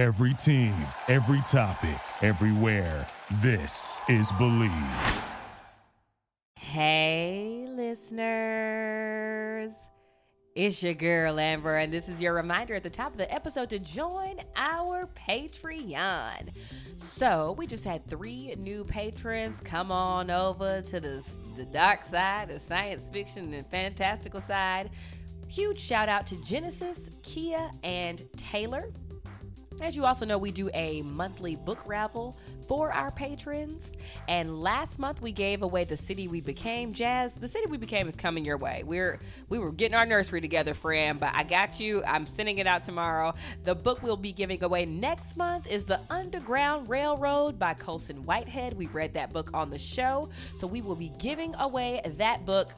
Every team, every topic, everywhere. This is Believe. Hey, listeners. It's your girl, Amber, and this is your reminder at the top of the episode to join our Patreon. So, we just had three new patrons come on over to the, the dark side, the science fiction and fantastical side. Huge shout out to Genesis, Kia, and Taylor. As you also know, we do a monthly book raffle for our patrons. And last month we gave away The City We Became. Jazz, The City We Became is coming your way. We're we were getting our nursery together, friend, but I got you. I'm sending it out tomorrow. The book we'll be giving away next month is The Underground Railroad by Colson Whitehead. We read that book on the show. So we will be giving away that book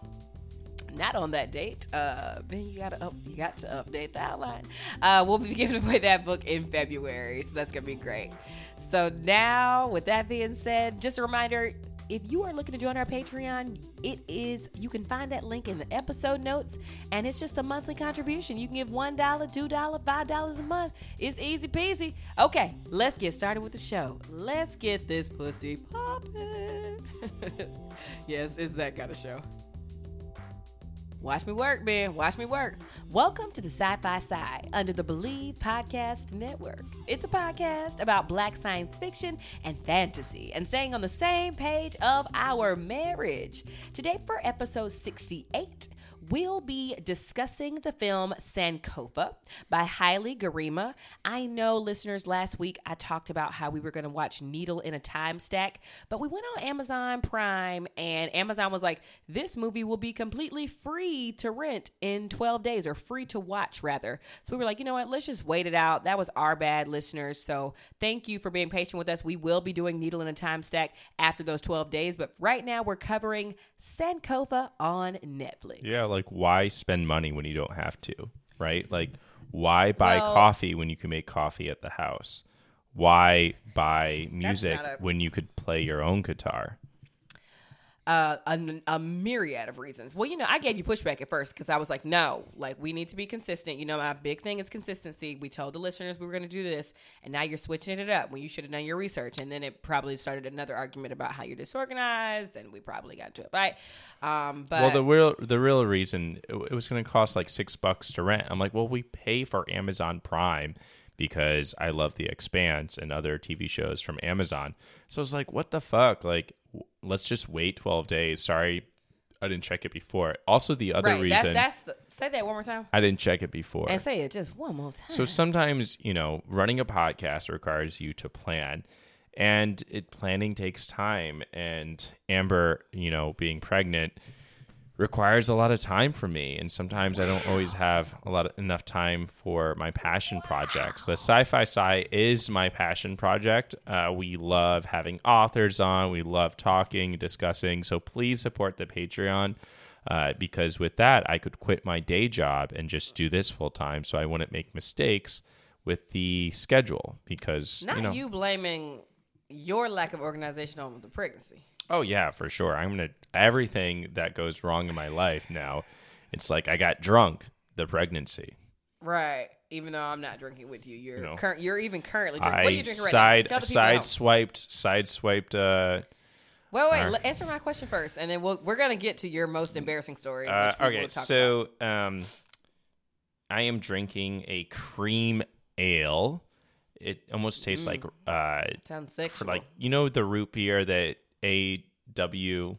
not on that date. Uh, then you gotta up, you got to update the outline. Uh, we'll be giving away that book in February, so that's gonna be great. So now, with that being said, just a reminder. If you are looking to join our Patreon, it is you can find that link in the episode notes, and it's just a monthly contribution. You can give one dollar, two dollar, five dollars a month. It's easy peasy. Okay, let's get started with the show. Let's get this pussy popping. yes, it's that kind of show. Watch me work, man. Watch me work. Welcome to the Sci Fi Sigh under the Believe Podcast Network. It's a podcast about black science fiction and fantasy and staying on the same page of our marriage. Today, for episode 68, we'll be discussing the film Sankofa by Haile Gerima. I know, listeners, last week I talked about how we were going to watch Needle in a Time Stack, but we went on Amazon Prime and Amazon was like, this movie will be completely free to rent in 12 days or free to watch, rather. So we were like, you know what, let's just wait it out. That was our bad, listeners. So thank you for being patient with us. We will be doing Needle in a Time Stack after those 12 days, but right now we're covering Sankofa on Netflix. Yeah, like why spend money when you don't have to, right? Like why buy Well- coffee when you can make coffee at the house? Why buy music a- when you could play your own guitar? Uh, a, a myriad of reasons. Well, you know, I gave you pushback at first because I was like, no, like we need to be consistent. You know, my big thing is consistency. We told the listeners we were going to do this, and now you're switching it up when you should have done your research. And then it probably started another argument about how you're disorganized, and we probably got into a fight. Um, but well, the real the real reason it, it was going to cost like six bucks to rent. I'm like, well, we pay for Amazon Prime because I love The Expanse and other TV shows from Amazon. So I was like, what the fuck? Like, w- let's just wait 12 days. Sorry, I didn't check it before. Also, the other right, reason that, that's the, say that one more time I didn't check it before. and say it just one more time. So sometimes, you know, running a podcast requires you to plan and it planning takes time and Amber, you know, being pregnant requires a lot of time for me and sometimes I don't always have a lot of enough time for my passion projects. The Sci-Fi Sigh is my passion project. Uh, we love having authors on. We love talking, discussing. So please support the Patreon uh, because with that, I could quit my day job and just do this full time, so I wouldn't make mistakes with the schedule. Because not you you, blaming your lack of organization on the pregnancy. Oh yeah, for sure. I'm gonna everything that goes wrong in my life now. It's like I got drunk, the pregnancy. Right. Even though I'm not drinking with you, you're No. cur- you're even currently drinking. what are you drinking right side now? The people side swiped side swiped. Uh, Wait, wait. Let- answer my question first, and then we'll, we're gonna get to your most embarrassing story. uh, okay, talk so um, I am drinking a cream ale. It almost tastes like uh, sounds for like you know the root beer that AW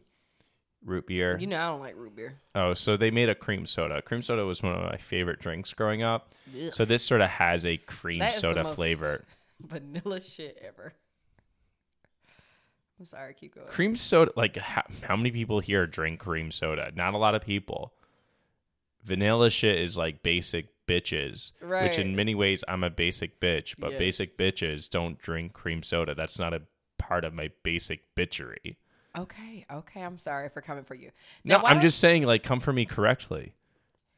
root beer. you know, I don't like root beer. oh, so they made a cream soda. Cream soda was one of my favorite drinks growing up. Ugh. So this sort of has a cream That soda flavor. Vanilla shit ever. I'm sorry. Keep going. Cream soda, like how, how many people here drink cream soda? Not a lot of people. Vanilla shit is like basic bitches, right. which in many ways I'm a basic bitch, but Yes. basic bitches don't drink cream soda. That's not a part of my basic bitchery. Okay. Okay. I'm sorry for coming for you. No, Now, why I'm just saying, like, come for me correctly.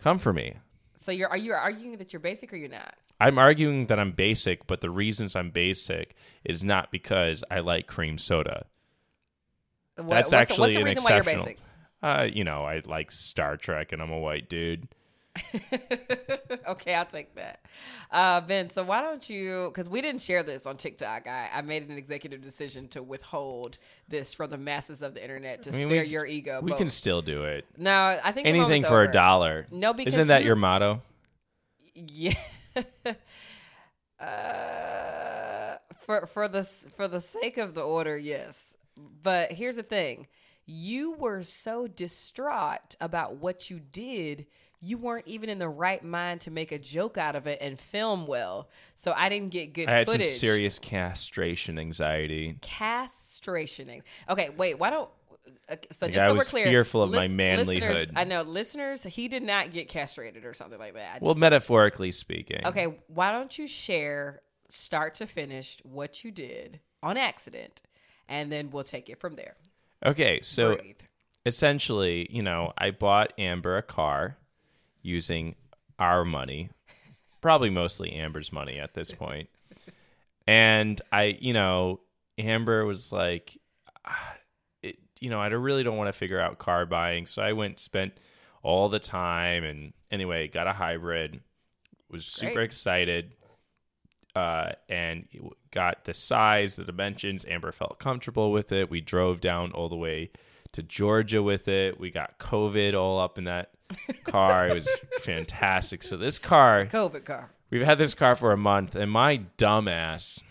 Come for me. So you're are you arguing that you're basic or you're not? I'm arguing that I'm basic, but the reasons I'm basic is not because I like cream soda. What- That's what's the- actually what's the an reason why you're exceptional. basic? Uh, you know, I like Star Trek and I'm a white dude. okay, I'll take that. Uh, ben, so why don't you? Because we didn't share this on TikTok. I, I made an executive decision to withhold this from the masses of the internet to I mean, spare we- your ego. We but- can still do it. No, I think Anything for over. a dollar. No, because isn't that you- your motto? Yeah. uh, for for the for the sake of the order, yes. But here's the thing: you were so distraught about what you did. You weren't even in the right mind to make a joke out of it and film well. So I didn't get good I had footage. some serious castration anxiety. castration. Okay, wait. Why don't? Okay, so Like, just I so we're was clear, fearful of my manlyhood. I know listeners. He did not get castrated or something like that. I Well, metaphorically speaking. Okay, why don't you share start to finish what you did on accident, and then we'll take it from there. Okay, so Breathe. essentially, you know, I bought Amber a car using our money, probably mostly Amber's money at this point. And I, you know, Amber was like, "Ah, it, you know, I really don't want to figure out car buying. So I went, spent all the time, and anyway, got a hybrid, was super Great. excited. Uh, and got the size, the dimensions. Amber felt comfortable with it. We drove down all the way to Georgia with it. We got COVID all up in that car. it was fantastic. So this car, COVID car. we've had this car for a month, and my dumbass,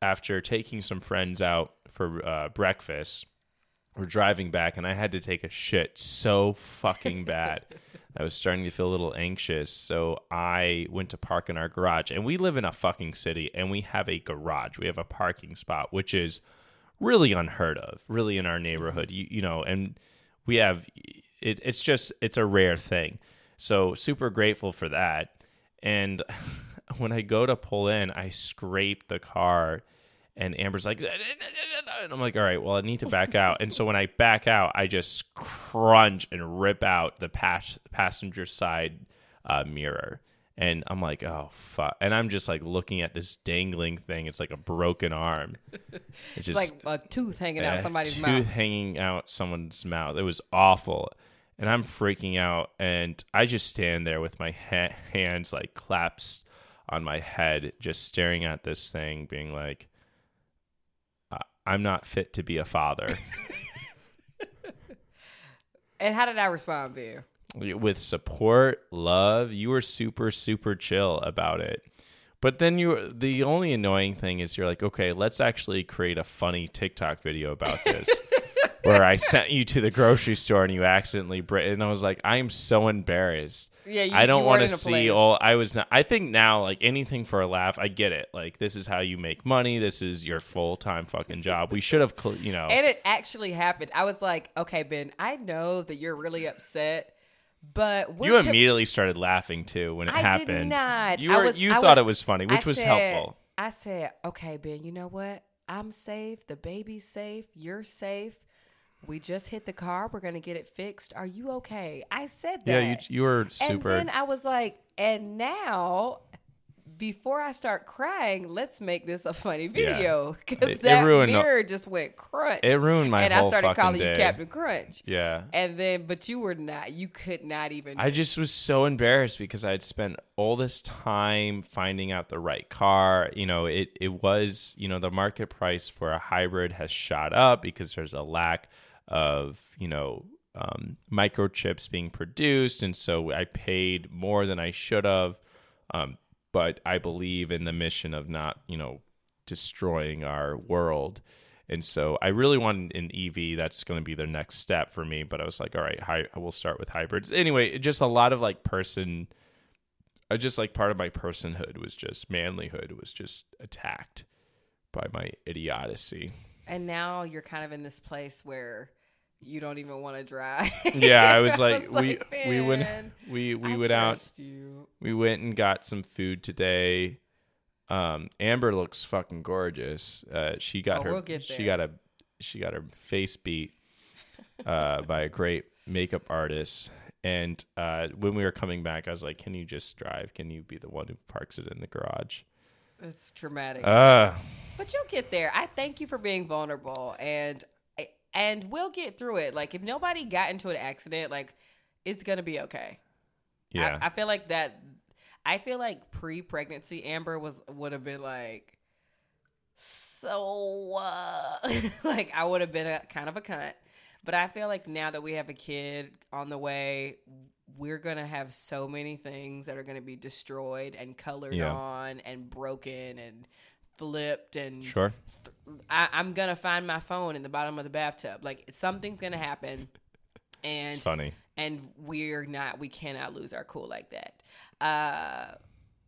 after taking some friends out for uh, breakfast, we're driving back, and I had to take a shit so fucking bad. I was starting to feel a little anxious, so I went to park in our garage. And we live in a fucking city, and we have a garage. We have a parking spot, which is really unheard of, really in our neighborhood. You you know, and we have it, it's just it's a rare thing. So super grateful for that. And when I go to pull in, I scrape the car and Amber's like and I'm like, all right, well I need to back out. And so when I back out, I just crunch and rip out the pas- passenger side uh, mirror. And I'm like, oh fuck. And I'm just like looking at this dangling thing. It's like a broken arm. It's just like a tooth hanging out somebody's tooth mouth. hanging out someone's mouth. It was awful, and I'm freaking out. And I just stand there with my ha- hands like clasped on my head, just staring at this thing, being like, "I- "I'm not fit to be a father." And how did I respond, Ben? with support, love, you were super super chill about it. But then you the only annoying thing is you're like, "Okay, let's actually create a funny TikTok video about this." where I sent you to the grocery store and you accidentally br- and I was like, I am so embarrassed. Yeah, you- I don't want to weren't in a see place. all. I was not. I think now, like anything for a laugh, I get it. Like this is how you make money. This is your full time fucking job. We should have, cl- you know. And it actually happened. I was like, okay, Ben, I know that you're really upset, but you immediately started laughing too when it I happened. did not. You I were. was- you I thought was- it was funny, which I was said- helpful. I said, okay, Ben, you know what? I'm safe. The baby's safe. You're safe. We just hit the car. We're gonna get it fixed. Are you okay? I said that. Yeah, you you were And super. then I was like, and now, before I start crying, let's make this a funny video because it that ruined the- mirror just went crunch. It ruined my and whole I started calling day. you Captain Crunch. yeah. And then, but you were not. You could not even. I just was so embarrassed because I had spent all this time finding out the right car. You know, it it was, you know, the market price for a hybrid has shot up because there's a lack of, you know, um, microchips being produced. And so I paid more than I should have. Um, but I believe in the mission of not, you know, destroying our world. And so I really wanted an EV. That's going to be the next step for me. But I was like, all right, hi- we'll start with hybrids. Anyway, just a lot of like person, uh, just like part of my personhood was just manlyhood was just attacked by my idiocy. And now you're kind of in this place where you don't even want to drive. Yeah, I was I like, was we like, we went "Man, we we I went out You. we went and got some food today. Um, Amber looks fucking gorgeous. Uh, she got Oh, her we'll she got a she got her face beat uh, by a great makeup artist. And uh, when we were coming back, I was like, "Can you just drive? Can you be the one who parks it in the garage?" It's traumatic. Uh, But you'll get there. I thank you for being vulnerable and and we'll get through it. Like if nobody got into an accident, like it's gonna be okay. Yeah. I, I feel like that. I feel like pre-pregnancy Amber was would have been like, so uh, like I would have been a kind of a cunt. But I feel like now that we have a kid on the way, we're gonna have so many things that are gonna be destroyed and colored Yeah. on and broken and flipped and Sure. I, I'm gonna find my phone in the bottom of the bathtub. Like something's gonna happen, and It's funny. and we're not. We cannot lose our cool like that. Uh,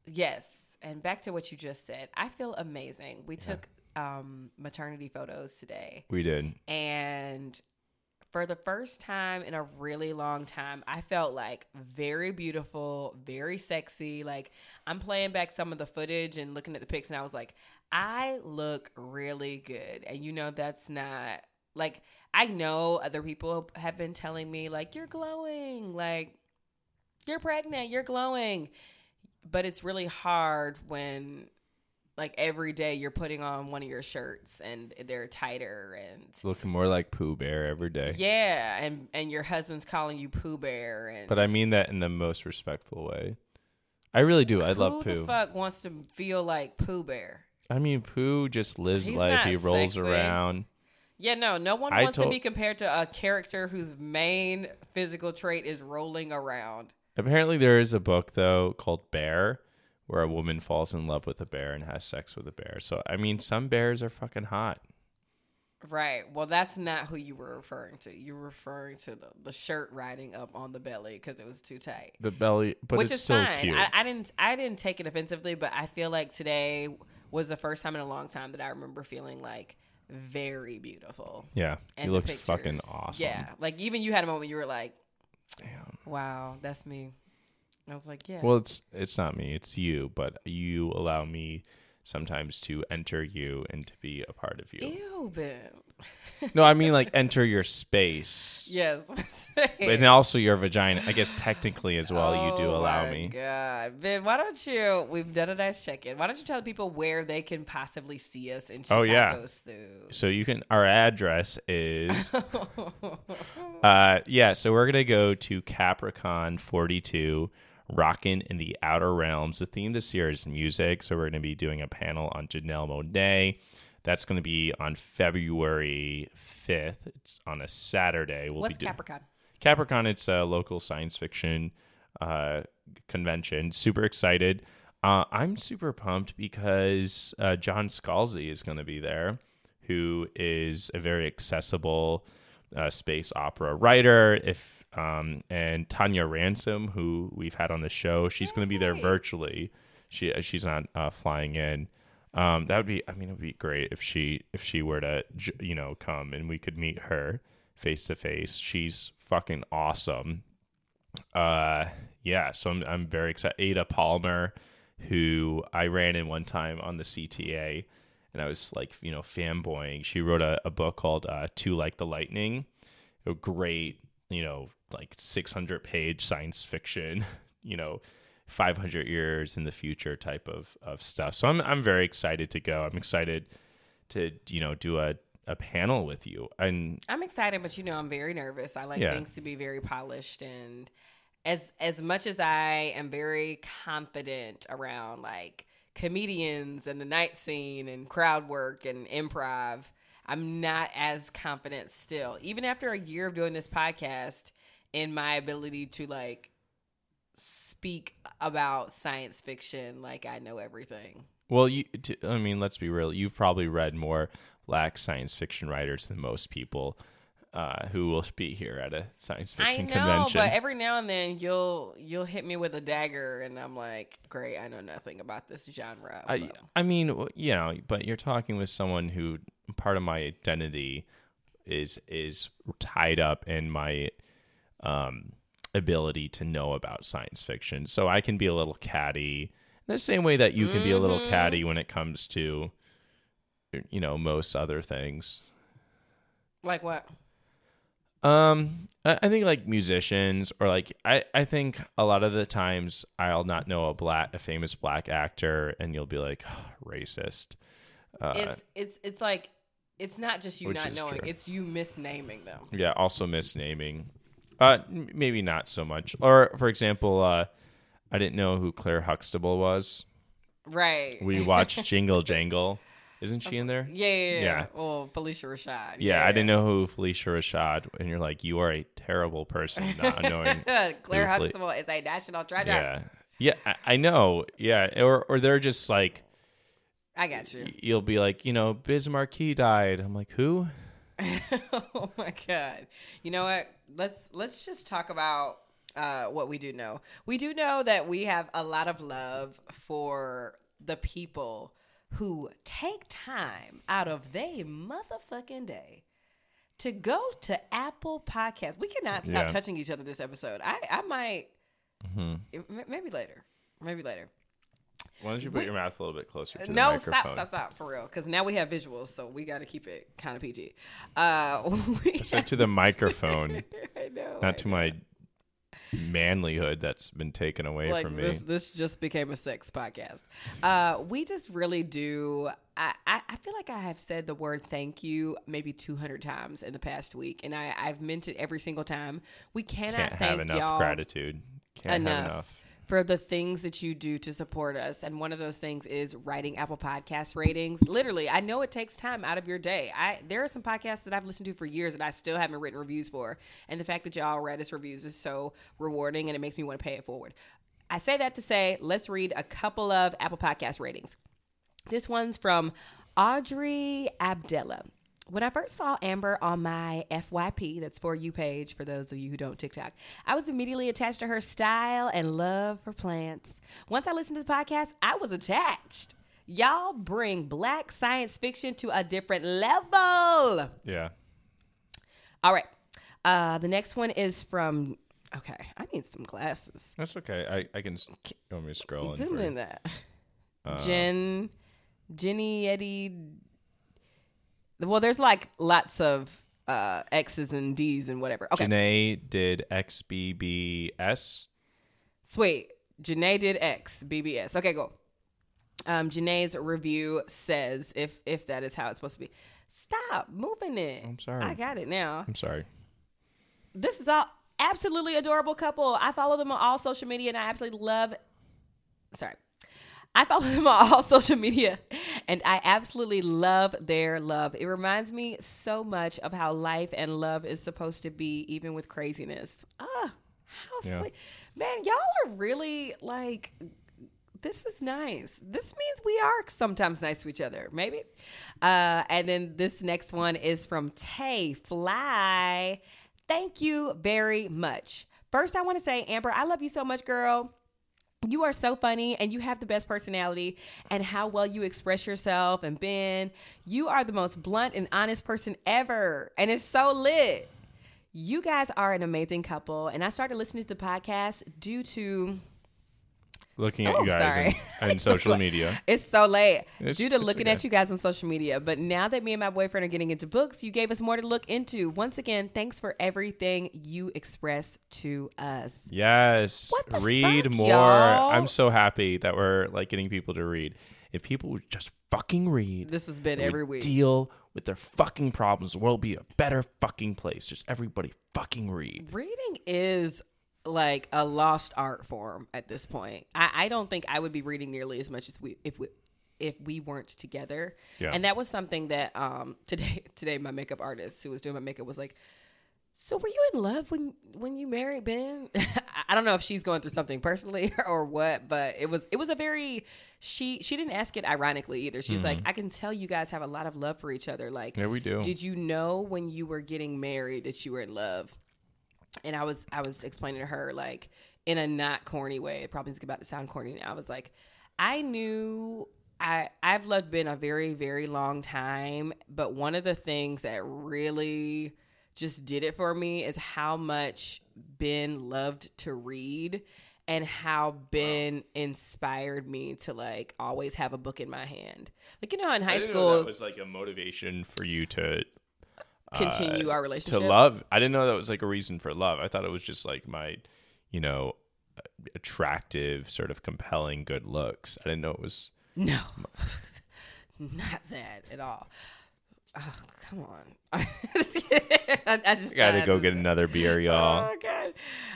yes. And back to what you just said, I feel amazing. We took um, maternity photos today, We did. and for the first time in a really long time, I felt like very beautiful, very sexy. Like I'm playing back some of the footage and looking at the pics, and I was like, I look really good. And you know, that's not like I know other people have been telling me, like, you're glowing, like, you're pregnant, you're glowing. But it's really hard when like every day you're putting on one of your shirts and they're tighter and looking more like Pooh Bear every day. yeah, and and your husband's calling you Pooh Bear, and But I mean that in the most respectful way. I really do. I who love the Pooh. fuck wants to feel like Pooh Bear? I mean, Pooh just lives He's life. He rolls sexy. around. Yeah, no, no one I wants told- to be compared to a character whose main physical trait is rolling around. Apparently, there is a book though called Bear, where a woman falls in love with a bear and has sex with a bear. So I mean, some bears are fucking hot. Right. Well, that's not who you were referring to. You were referring to the, the shirt riding up on the belly because it was too tight. The belly, but Which it's is still fine. cute. I, I didn't. I didn't take it offensively, but I feel like today was the first time in a long time that I remember feeling like very beautiful. yeah, and the looks fucking awesome. Yeah, like even you had a moment you were like, Damn. "Wow, that's me." I was like, "Yeah." Well, it's it's not me, it's you. But you allow me sometimes to enter you and to be a part of you. Ew, Ben. No, I mean like enter your space. Yes. And also your vagina. I guess technically as well, you do Oh allow me. God, Ben, why don't you? We've done a nice check-in. Why don't you tell the people where they can possibly see us in Oh, Chicago yeah. Stew? So you can. Our address is. uh, yeah. So we're gonna go to Capricon Forty Two, rockin' in the outer realms. The theme this year is music, so we're gonna be doing a panel on Janelle Monáe. That's gonna be on February fifth. It's on a Saturday. We'll What's be doing Capricon? Capricon. It's a local science fiction uh, convention. Super excited. Uh, I'm super pumped because uh, John Scalzi is going to be there, who is a very accessible uh, space opera writer. If um, and Tanya Ransom, who we've had on the show, she's going to be there virtually. She she's not uh, flying in. Um, that would be. I mean, it would be great if she if she were to you know come and we could meet her face to face. She's fucking awesome. Uh, yeah. So I'm I'm very excited. Ada Palmer, who I ran in one time on the CTA, and I was like, you know, fanboying. She wrote a, a book called uh, "Too Like the Lightning," a great, you know, like 600 page science fiction, you know. 500 years in the future type of, of stuff. So I'm I'm very excited to go. I'm excited to you know do a, a panel with you. And I'm excited, but you know, I'm very nervous. I like Yeah. things to be very polished and as as much as I am very confident around like comedians and the night scene and crowd work and improv, I'm not as confident still. Even after a year of doing this podcast in my ability to like speak about science fiction like I know everything. Well, you, t- I mean, let's be real. You've probably read more black science fiction writers than most people uh, who will be here at a science I fiction know, convention. but every now and then you'll you'll hit me with a dagger, and I'm like, great, I know nothing about this genre. I. I mean, you know, but you're talking with someone who part of my identity is is tied up in my um, ability to know about science fiction. So I can be a little catty, the same way that you can be a little Mhm. catty when it comes to, you know, most other things. Like what? Um, I, I think like musicians or like I, I think a lot of the times I'll not know a black a famous black actor and you'll be like racist. Uh, it's it's it's like it's not just you not knowing; true. it's you misnaming them. yeah, also misnaming. Uh, m- maybe not so much. Or for example, uh, I didn't know who Claire Huxtable was. Right. We watched Jingle Jangle. Isn't she in there? yeah, yeah, yeah. Yeah. Well, Phylicia Rashad. Yeah, I didn't know who Phylicia Rashad, and you're like, you are a terrible person not knowing. Claire who Fle- Huxtable is a national treasure. yeah, yeah, I, I know. Yeah, or or they're just like, I got you. you'll be like, you know, Biz Markie died. I'm like, who? oh my god. You know what? Let's let's just talk about uh, what we do know. We do know that we have a lot of love for the people who take time out of their motherfucking day to go to Apple Podcasts. We cannot stop Yeah. touching each other this episode. I I might Mm-hmm. maybe later. Maybe later. Why don't you put We- your mouth a little bit closer to the No, stop, stop, stop, for real. Because now we have visuals, so we got to keep it kind of PG. Uh, So to the microphone, I know. I not to my manlyhood that's been taken away like from this, me. this just became a sex podcast. Uh, we just really do. I, I, I feel like I have said the word thank you maybe 200 times in the past week, and I, I've meant it every single time. We cannot Can't thank have enough y'all gratitude. Can't enough, have enough. For the things that you do to support us. And one of those things is writing Apple Podcast ratings. Literally, I know it takes time out of your day. I there are some podcasts that I've listened to for years that I still haven't written reviews for, and the fact that y'all read us reviews is so rewarding, and it makes me want to pay it forward. I say that to say, let's read a couple of Apple Podcast ratings. This one's from Audrey Abdella. When I first saw Amber on my FYP, that's for you page, for those of you who don't TikTok, I was immediately attached to her style and love for plants. Once I listened to the podcast, I was attached. Y'all bring black science fiction to a different level. Yeah. All right. Uh, the next one is from, okay, I need some glasses. That's okay. I, I can. want me scroll in? Zoom for in that. Jen, Jenny, Eddie. Well, there's like lots of uh, X's and D's and whatever. Okay, Janae did XBBS. sweet. Janae did X BBS. Okay, go. Um, Janae's review says if if that is how it's supposed to be. Stop moving it. I'm sorry. I got it now. I'm sorry. this is all absolutely adorable couple. I follow them on all social media and I absolutely love sorry. I follow them on all social media and I absolutely love their love. It reminds me so much of how life and love is supposed to be, even with craziness. Ah, how Yeah. sweet. Man, y'all are really like this is nice. This means we are sometimes nice to each other, maybe. Uh, and then this next one is from Tay Fly. Thank you very much. First, I want to say, Amber, I love you so much, girl. You are so funny and you have the best personality and how well you express yourself. And Ben, you are the most blunt and honest person ever. And it's so lit. You guys are an amazing couple. And I started listening to the podcast due to Looking at Oh, you guys on social media. It's so late It's- due to it's looking okay. at you guys on social media. But now that me and my boyfriend are getting into books, you gave us more to look into. Once again, thanks for everything you express to us. Yes. What the read fuck, more. y'all? I'm so happy that we're like getting people to read. If people would just fucking read, This has been and every week. deal with their fucking problems, the world be a better fucking place. Just everybody fucking read. Reading is like a lost art form at this point. I, I don't think I would be reading nearly as much as we if we if we weren't together. Yeah. And that was something that um today today my makeup artist who was doing my makeup was like, So were you in love when when you married Ben? I don't know if she's going through something personally or what, but it was it was a very she she didn't ask it ironically either. She's like, I can tell you guys have a lot of love for each other. Like Yeah, we do. did you know when you were getting married that you were in love? And I was I was explaining to her like in a not corny way. It probably is about to sound corny. I was like, I knew I I've loved Ben a very very long time, but one of the things that really just did it for me is how much Ben loved to read and how Ben inspired me to like always have a book in my hand. Like you know in high I didn't know school that was like a motivation for you to Uh, continue our relationship to love. I didn't know that was like a reason for love. I thought it was just like my, you know, attractive, sort of compelling good looks. I didn't know it was. No, not that at all. Oh, come on. I, I just I gotta go get another beer, y'all. Oh god.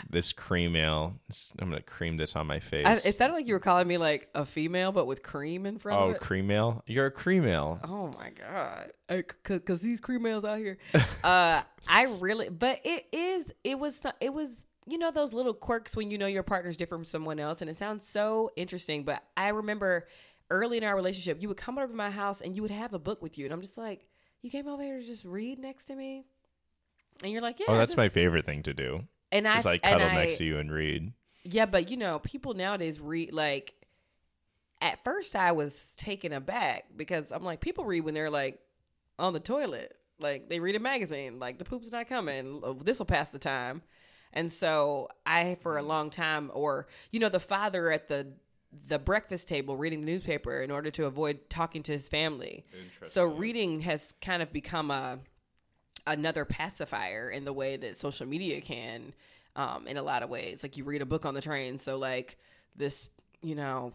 this cream ale. I'm gonna cream this on my face. I, it sounded like you were calling me like a female, but with cream in front oh, of it. Oh, cream ale. You're a cream ale. Oh my god! Because these cream ales out here, uh, I really, but it is, it was, it was, you know, those little quirks when you know your partner's different from someone else, and it sounds so interesting. But I remember early in our relationship, you would come over to my house and you would have a book with you, and I'm just like, you came over here to just read next to me, and you're like, oh, yeah, oh, that's my favorite thing to do. and I like cuddle I- next to you and read. yeah, but you know, people nowadays read like. At first, I was taken aback because I'm like, people read when they're like on the toilet, like they read a magazine, like the poop's not coming. This will pass the time, and so I, for a long time, or you know, the father at the the breakfast table reading the newspaper in order to avoid talking to his family. So reading has kind of become a another pacifier in the way that social media can um, in a lot of ways. Like you read a book on the train so like this you know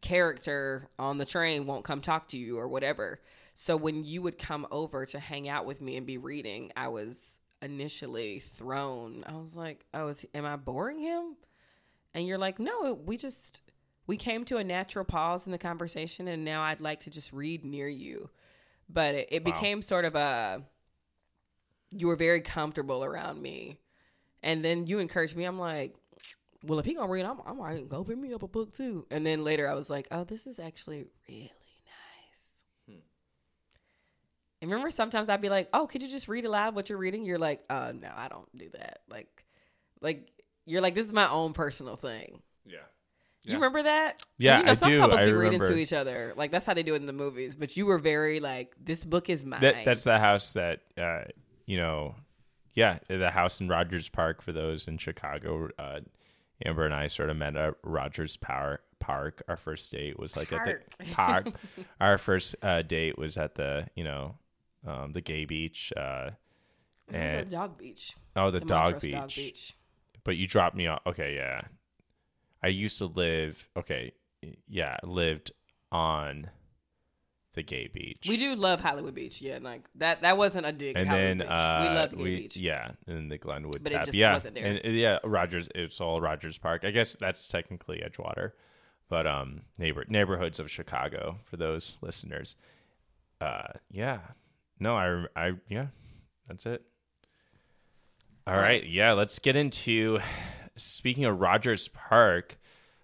character on the train won't come talk to you or whatever. So when you would come over to hang out with me and be reading i was initially thrown. I was like oh is, am i boring him? And you're like no we just we came to a natural pause in the conversation and now i'd like to just read near you. But it, it Wow. became sort of a you were very comfortable around me. And then you encouraged me. I'm like well if he gonna read i'm, I'm might go pick me up a book too. And then later i was like oh this is actually really nice. And remember sometimes i'd be like oh could you just read aloud what you're reading? You're like uh no i don't do that. Like like you're like this is my own personal thing. Yeah. You Yeah. remember that? Yeah, you know, I some do. couples I be reading to remember. each other. Like that's how they do it in the movies. But you were very like, this book is mine. That, that's the house that uh, you know. Yeah, the house in Rogers Park for those in Chicago. Uh, Amber and I sort of met at Rogers Power Park. Our first date was like at the park. Our first uh, date was at the you know um, the gay beach. Uh, It was and at Dog Beach. oh, the, dog Montrose beach. Dog Beach. But you dropped me off. Okay, yeah. I used to live. Okay, yeah, lived on the gay beach. We do love Hollywood Beach. Yeah, like that. That wasn't a dig. and Hollywood then Beach. uh, we love the gay we- beach. Yeah, and then the Glenwood But it just yeah, wasn't there. And uh, yeah, Rogers. It's all Rogers Park. I guess that's technically Edgewater, but um, neighbor neighborhoods of Chicago for those listeners. Uh, yeah, no, I, I, yeah, that's it. All right, yeah, let's get into. Speaking of Rogers Park,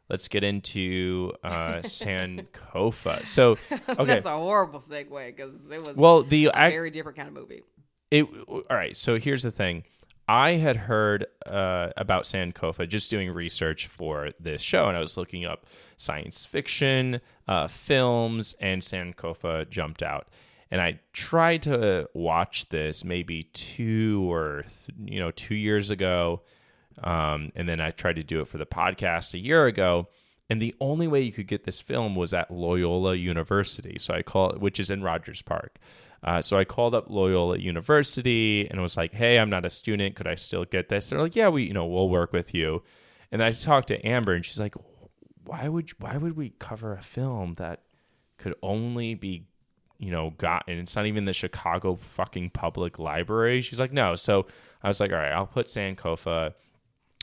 let's get into uh, Sankofa. So, okay, That's a horrible segue because it was well, the a I, very different kind of movie. it all right so here's the thing i had heard uh, about sankofa just doing research for this show and i was looking up science fiction uh, films and sankofa jumped out and i tried to watch this maybe two or th- you know two years ago um, and then i tried to do it for the podcast a year ago and the only way you could get this film was at Loyola University. So I call it, which is in Rogers Park. Uh, so I called up Loyola University and was like, "Hey, I'm not a student. Could I still get this?" They're like, "Yeah, we, you know, we'll work with you." And I talked to Amber, and she's like, "Why would why would we cover a film that could only be, you know, gotten? It's not even the Chicago fucking public library." She's like, "No." So I was like, "All right, I'll put Sankofa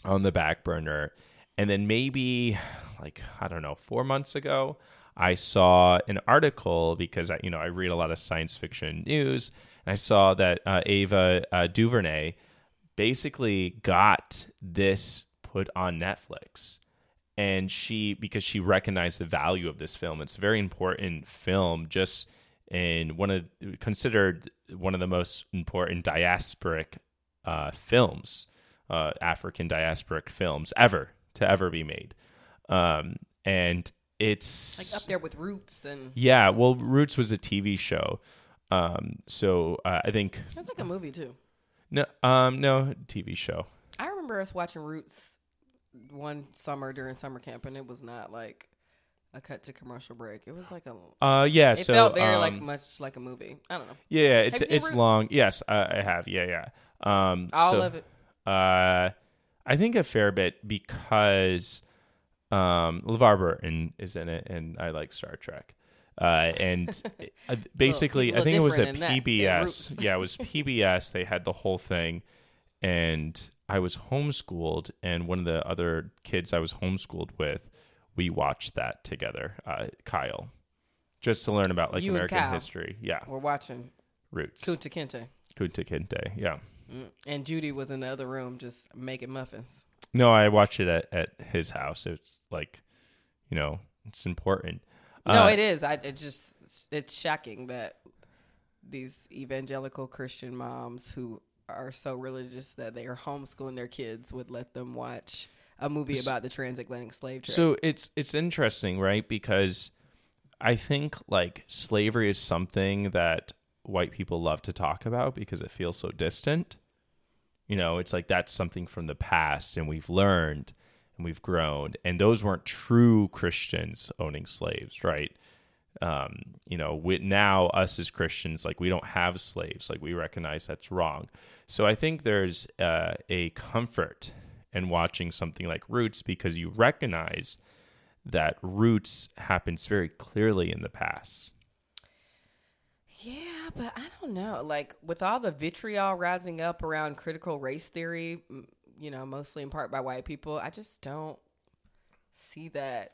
on the back burner." And then maybe like I don't know, 4 months ago, I saw an article because I you know, I read a lot of science fiction news and I saw that uh, Ava uh, DuVernay basically got this put on Netflix. And she because she recognized the value of this film. It's a very important film just in one of considered one of the most important diasporic uh, films, uh, African diasporic films ever to ever be made. Um, and it's Like up there with Roots and yeah. Well, Roots was a TV show, um, so uh, I think it's like a movie too. no, um, no TV show. I remember us watching Roots one summer during summer camp, and it was not like a cut to commercial break. It was like a. Uh, yeah. It so felt very like um, much like a movie. I don't know. yeah, yeah, it's Have you seen it's Roots? long. Yes, I, I have. Yeah, yeah. Um, All so, of it. Uh, I think a fair bit because um, LeVar Burton is in it, and I like Star Trek. Uh, and uh, basically, I think it was a PBS. Yeah, it was PBS. They had the whole thing, and I was homeschooled, and one of the other kids I was homeschooled with, we watched that together. Uh, Kyle, just to learn about like You American history. Yeah, We're watching roots. Kunta Kinte. Kunta Kinte. Yeah. And Judy was in the other room just making muffins. No, I watched it at, at his house. It's like, you know, it's important. No, Uh, it is. I it just it's shocking that these evangelical Christian moms who are so religious that they are homeschooling their kids would let them watch a movie about the transatlantic slave trade. So it's it's interesting, right? Because I think like slavery is something that white people love to talk about because it feels so distant. You know, it's like that's something from the past and we've learned and we've grown. And those weren't true Christians owning slaves, right? Um, you know, with now us as Christians, like we don't have slaves, like we recognize that's wrong. So I think there's uh, a comfort in watching something like Roots because you recognize that Roots happens very clearly in the past. Yeah, but I don't know. Like with all the vitriol rising up around critical race theory, you know, mostly in part by white people, I just don't see that.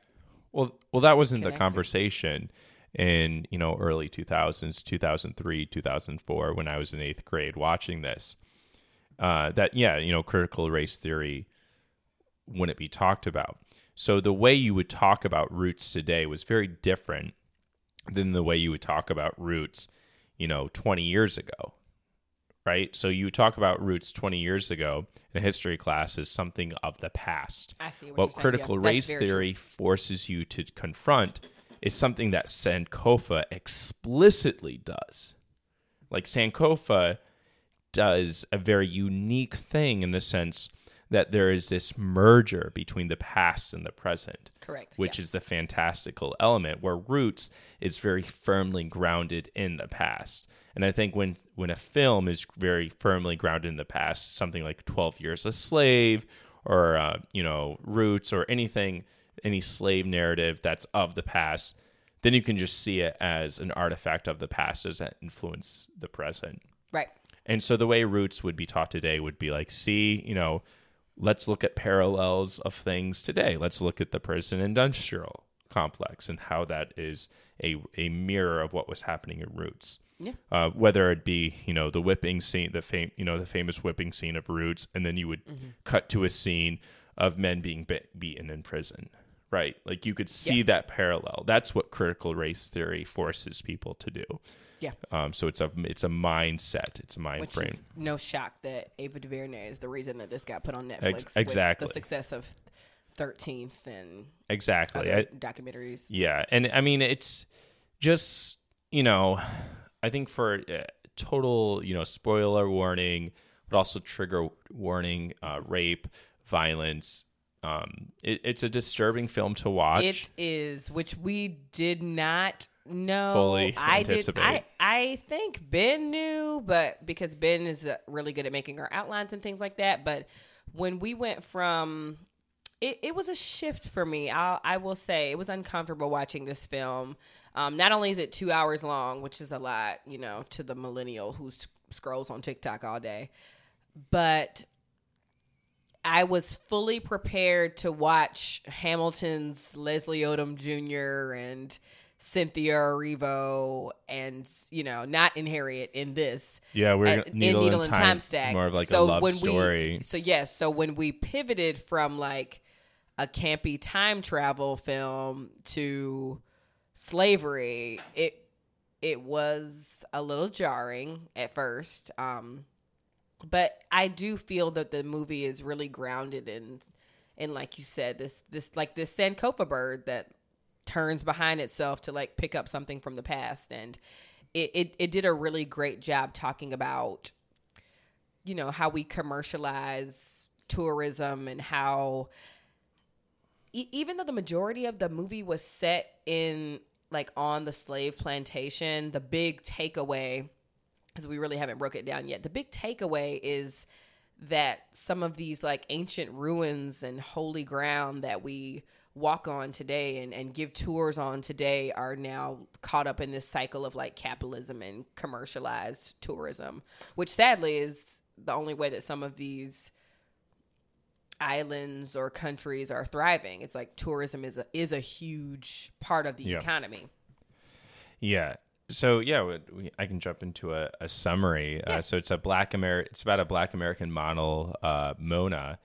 Well, well, that was in the conversation in you know early 2000s, 2003, 2004 when I was in eighth grade watching this. Uh, that yeah, you know, critical race theory wouldn't be talked about. So the way you would talk about roots today was very different than the way you would talk about roots, you know, 20 years ago. Right? So you talk about roots 20 years ago in a history class as something of the past I see what, what critical Yeah, race true. theory forces you to confront is something that Sankofa explicitly does. Like Sankofa does a very unique thing in the sense that there is this merger between the past and the present, Correct. which yeah. is the fantastical element where roots is very firmly grounded in the past. And I think when when a film is very firmly grounded in the past, something like Twelve Years a Slave or uh, you know Roots or anything, any slave narrative that's of the past, then you can just see it as an artifact of the past as that influence the present. right. And so the way roots would be taught today would be like, see, you know, let's look at parallels of things today. Let's look at the prison industrial complex and how that is a, a mirror of what was happening in roots. Yeah. Uh, whether it be, you know, the whipping scene, the fam- you know, the famous whipping scene of roots, and then you would cut to a scene of men being be- beaten in prison. Right. Like you could see Yeah. that parallel. That's what critical race theory forces people to do. Yeah. Um, so it's a it's a mindset. It's a mind Which frame. no shock that Ava DuVernay is the reason that this got put on Netflix. Ex- with exactly. the success of Thirteenth and Exactly. I, documentaries. yeah, and I mean it's just you know, I think for uh, total you know spoiler warning, but also trigger warning, uh, rape, violence. Um, it, it's a disturbing film to watch. It is, which we did not know. Fully I anticipate. did. I I think Ben knew, but because Ben is uh, really good at making our outlines and things like that. But when we went from, it, it was a shift for me. I I will say it was uncomfortable watching this film. Um, not only is it two hours long, which is a lot, you know, to the millennial who s- scrolls on TikTok all day, but I was fully prepared to watch Hamilton's Leslie Odom Jr. and Cynthia Erivo and you know not in Harriet in this. yeah, we're at- needle, in Needle and and time, Time Stack. more of like so a love when story. We, so yes, so when we pivoted from like a campy time travel film to slavery, it it was a little jarring at first. Um, but I do feel that the movie is really grounded in, in like you said, this this like this Sankofa bird that turns behind itself to like pick up something from the past, and it it, it did a really great job talking about, you know, how we commercialize tourism and how even though the majority of the movie was set in like on the slave plantation, the big takeaway because we really haven't broke it down yet. The big takeaway is that some of these like ancient ruins and holy ground that we walk on today and, and give tours on today are now caught up in this cycle of like capitalism and commercialized tourism, which sadly is the only way that some of these islands or countries are thriving. It's like tourism is a is a huge part of the Yeah. economy. Yeah. So yeah, we, we, I can jump into a, a summary. Uh, so it's a black Amer. It's about a black American model, uh, Mona,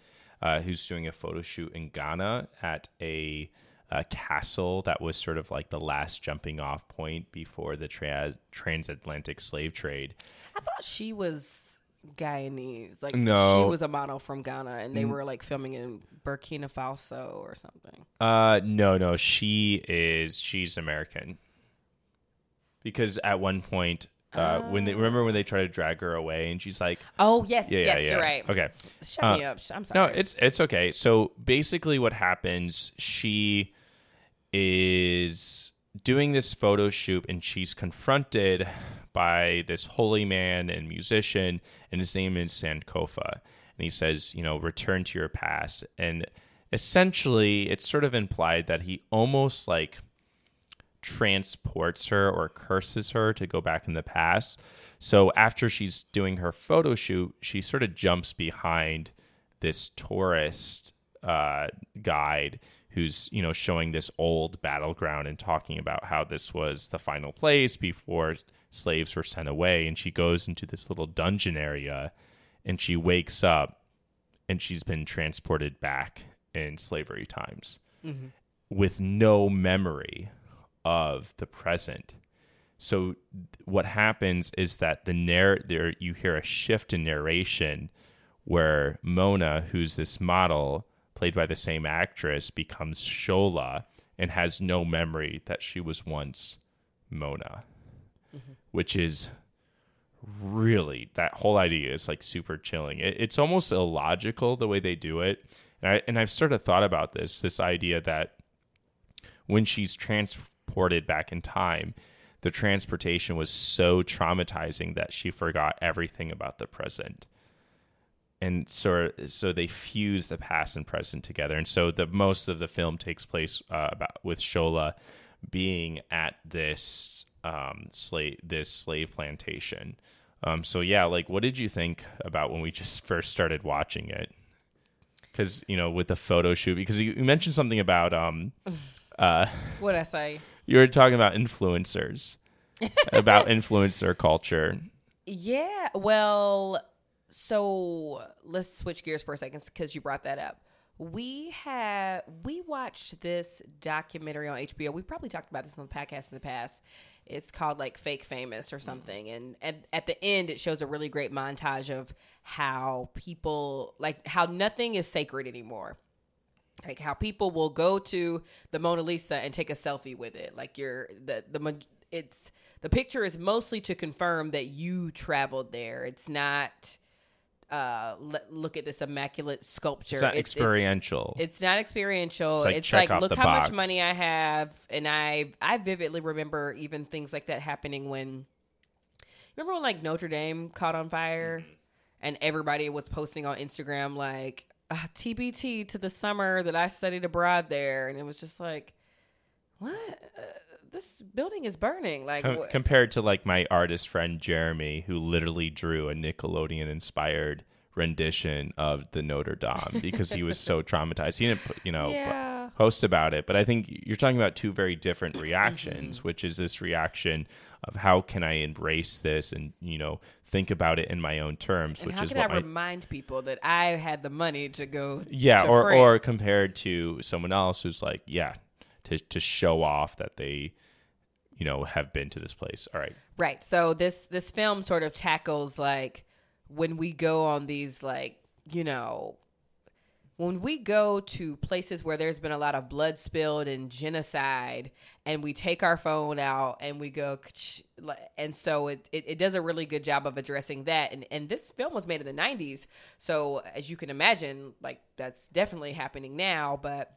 uh, who's doing a photo shoot in Ghana at a, a castle that was sort of like the last jumping off point before the tra- transatlantic slave trade. I thought she was Guyanese. Like No. she was a model from Ghana and they were like filming in Burkina Faso or something. Uh, no, no, she is. She's American. Because at one point, uh, when they remember when they try to drag her away, and she's like, Oh yes, "Yeah, yes, yeah, yeah." you're right. Okay, Shut me Uh, up. I'm sorry No, it's it's okay. So basically, what happens? She is doing this photo shoot, and she's confronted by this holy man and musician, and his name is Sankofa, and he says, you know, return to your past, and essentially, it's sort of implied that he almost like transports her or curses her to go back in the past. So after she's doing her photo shoot, she sort of jumps behind this tourist uh, guide who's you know showing this old battleground and talking about how this was the final place before slaves were sent away. And she goes into this little dungeon area, and she wakes up, and she's been transported back in slavery times with no memory of the present. So what happens is that the narr- there you hear a shift in narration where Mona, who's this model played by the same actress, becomes Shola and has no memory that she was once Mona, mm-hmm. which is really that whole idea is like super chilling. It, it's almost illogical the way they do it, and I and I've sort of thought about this this idea that when she's transported back in time, the transportation was so traumatizing that she forgot everything about the present. And so, so they fuse the past and present together. And so, the most of the film takes place uh, about with Shola being at this um, slave this slave plantation. Um, so yeah, like, what did you think about when we just first started watching it? Because you know, with the photo shoot, because you, you mentioned something about um, uh, what I say? You were talking about influencers, about influencer culture. Yeah. Well, so let's switch gears for a second because you brought that up. We have we watched this documentary on HBO. We probably talked about this on the podcast in the past. It's called like Fake Famous or something, and and at the end it shows a really great montage of how people like how nothing is sacred anymore like how people will go to the Mona Lisa and take a selfie with it. Like you're the the it's the picture is mostly to confirm that you traveled there. It's not uh le- look at this immaculate sculpture. It's not experiential. It's, not experiential. It's like It's like, look how box. much money I have, and I I vividly remember even things like that happening when. Remember when like Notre Dame caught on fire, Mm-hmm. and everybody was posting on Instagram like uh, TBT to the summer that I studied abroad there, and it was just like, what? Uh, this building is burning. Like, Com- compared to like my artist friend Jeremy, who literally drew a Nickelodeon inspired rendition of the Notre Dame because he was so traumatized. He didn't, you know, Yeah. post about it, but I think you're talking about two very different Mm-hmm. reactions, which is this reaction of how can I embrace this and you know think about it in my own terms, and which how is can what I remind people that I had the money to go? yeah to or or compared to someone else who's like yeah to to show off that they you know have been to this place all right Right. So this this film sort of tackles like when we go on these like, you know, when we go to places where there's been a lot of blood spilled and genocide and we take our phone out and we go and so it, it, it does a really good job of addressing that. And, and this film was made in the 90s so as you can imagine like that's definitely happening now. But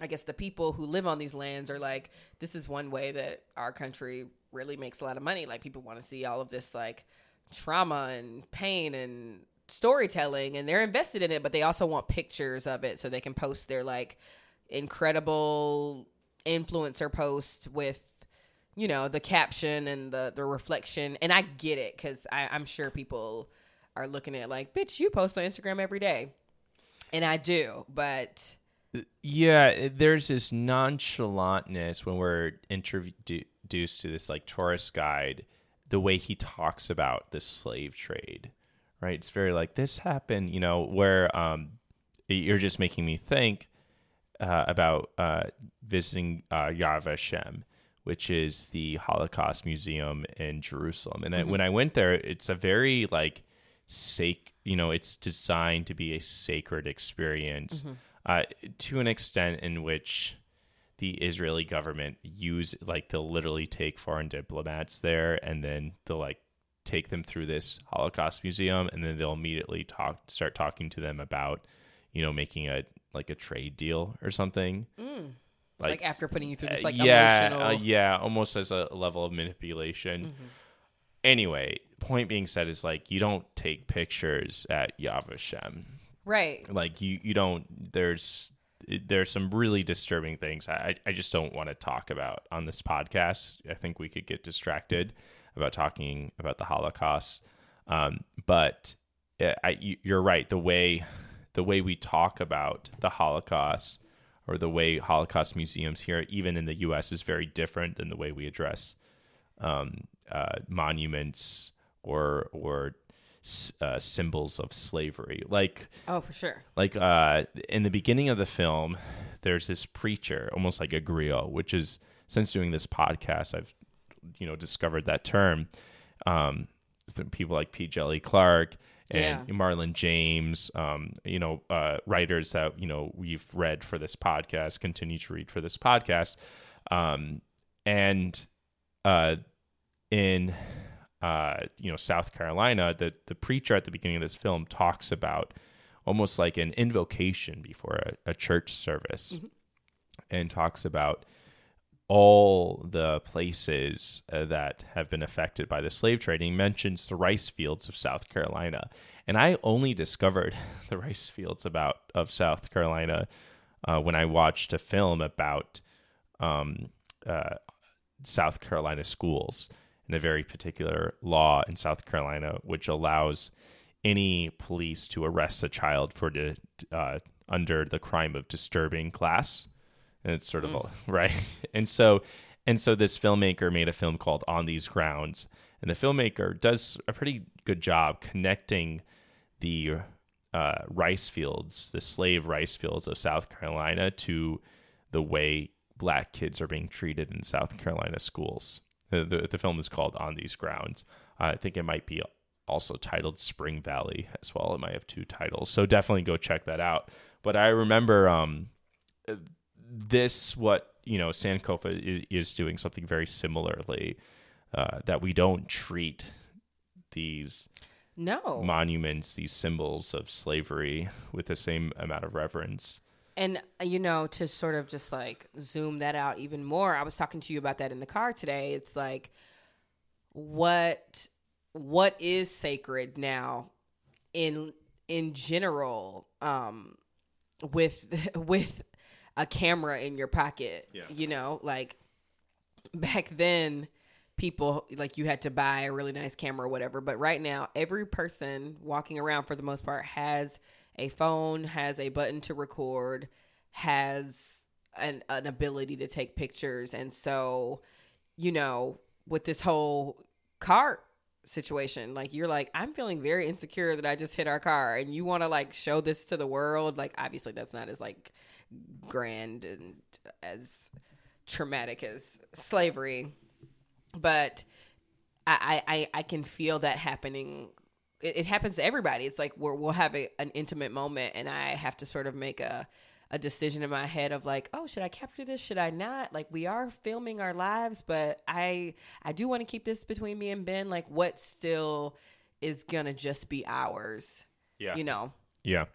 I guess the people who live on these lands are like, this is one way that our country really makes a lot of money. Like people want to see all of this like trauma and pain and storytelling and they're invested in it, but they also want pictures of it so they can post their like, incredible influencer post with you know the caption and the the reflection. And i get it because i'm sure people are looking at like bitch you post on instagram every day. And i do but uh, Yeah, uh, there's this nonchalantness when we're introduced to this like tourist guide, the way he talks about the slave trade, right? It's very like this happened, you know, where um, you're just making me think uh, about uh, visiting uh, Yad Vashem, which is the Holocaust Museum in Jerusalem. And I, when I went there, it's a very like sac, you know, it's designed to be a sacred experience uh, to an extent in which the Israeli government use like they'll literally take foreign diplomats there and then they'll like take them through this Holocaust museum and then they'll immediately talk start talking to them about you know making a like a trade deal or something. Like, after putting you through this uh, like yeah emotional uh, yeah almost as a level of manipulation. Anyway point being said is like you don't take pictures at Yad Vashem. Right. Like you you don't there's there's some really disturbing things. I, I just don't want to talk about on this podcast. I think we could get distracted about talking about the Holocaust. Um, but uh, I, you- you're right. The way the way we talk about the Holocaust or the way Holocaust museums here, even in the U.S., is very different than the way we address um, uh, monuments or or uh, symbols of slavery. Like oh for sure like uh in the beginning of the film there's this preacher almost like a griot which is since doing this podcast i've you know discovered that term um people like P. Djèlí Clark and Yeah. marlon james um you know uh writers that you know we've read for this podcast continue to read for this podcast. Um and uh in uh, you know South Carolina, the the preacher at the beginning of this film talks about almost like an invocation before a, a church service, and talks about all the places uh, that have been affected by the slave trading. Mentions the rice fields of South Carolina, and I only discovered the rice fields about of South Carolina uh, when I watched a film about um, uh, South Carolina schools and a very particular law in South Carolina which allows any police to arrest a child for the uh, under the crime of disturbing class and it's sort of a, right? And so and so this filmmaker made a film called on these grounds. And the filmmaker does a pretty good job connecting the uh, rice fields the slave rice fields of south carolina to the way black kids are being treated in south carolina schools. The, the, the film is called on these grounds. I think it might be also titled spring valley as well. It might have two titles. So definitely go check that out. But i remember um, this what you know Sankofa is, is doing something very similarly uh, that we don't treat these no monuments these symbols of slavery with the same amount of reverence And uh, you know, to sort of just like zoom that out even more, I was talking to you about that in the car today. It's like what what is sacred now in in general um with with a camera in your pocket. Yeah. You know, like back then people like you had to buy a really nice camera or whatever but right now every person walking around for the most part has a phone has a button to record has an, an ability to take pictures and so you know with this whole car situation like you're like i'm feeling very insecure that i just hit our car and you want to like show this to the world like obviously that's not as like grand and as traumatic as slavery but I, I I can feel that happening. It, it happens to everybody. It's like we're, we'll have a, an intimate moment, and I have to sort of make a a decision in my head of like, oh, should I capture this? Should I not? Like, we are filming our lives, but I I do want to keep this between me and Ben. Like, what still is gonna just be ours? Yeah. you know. Yeah.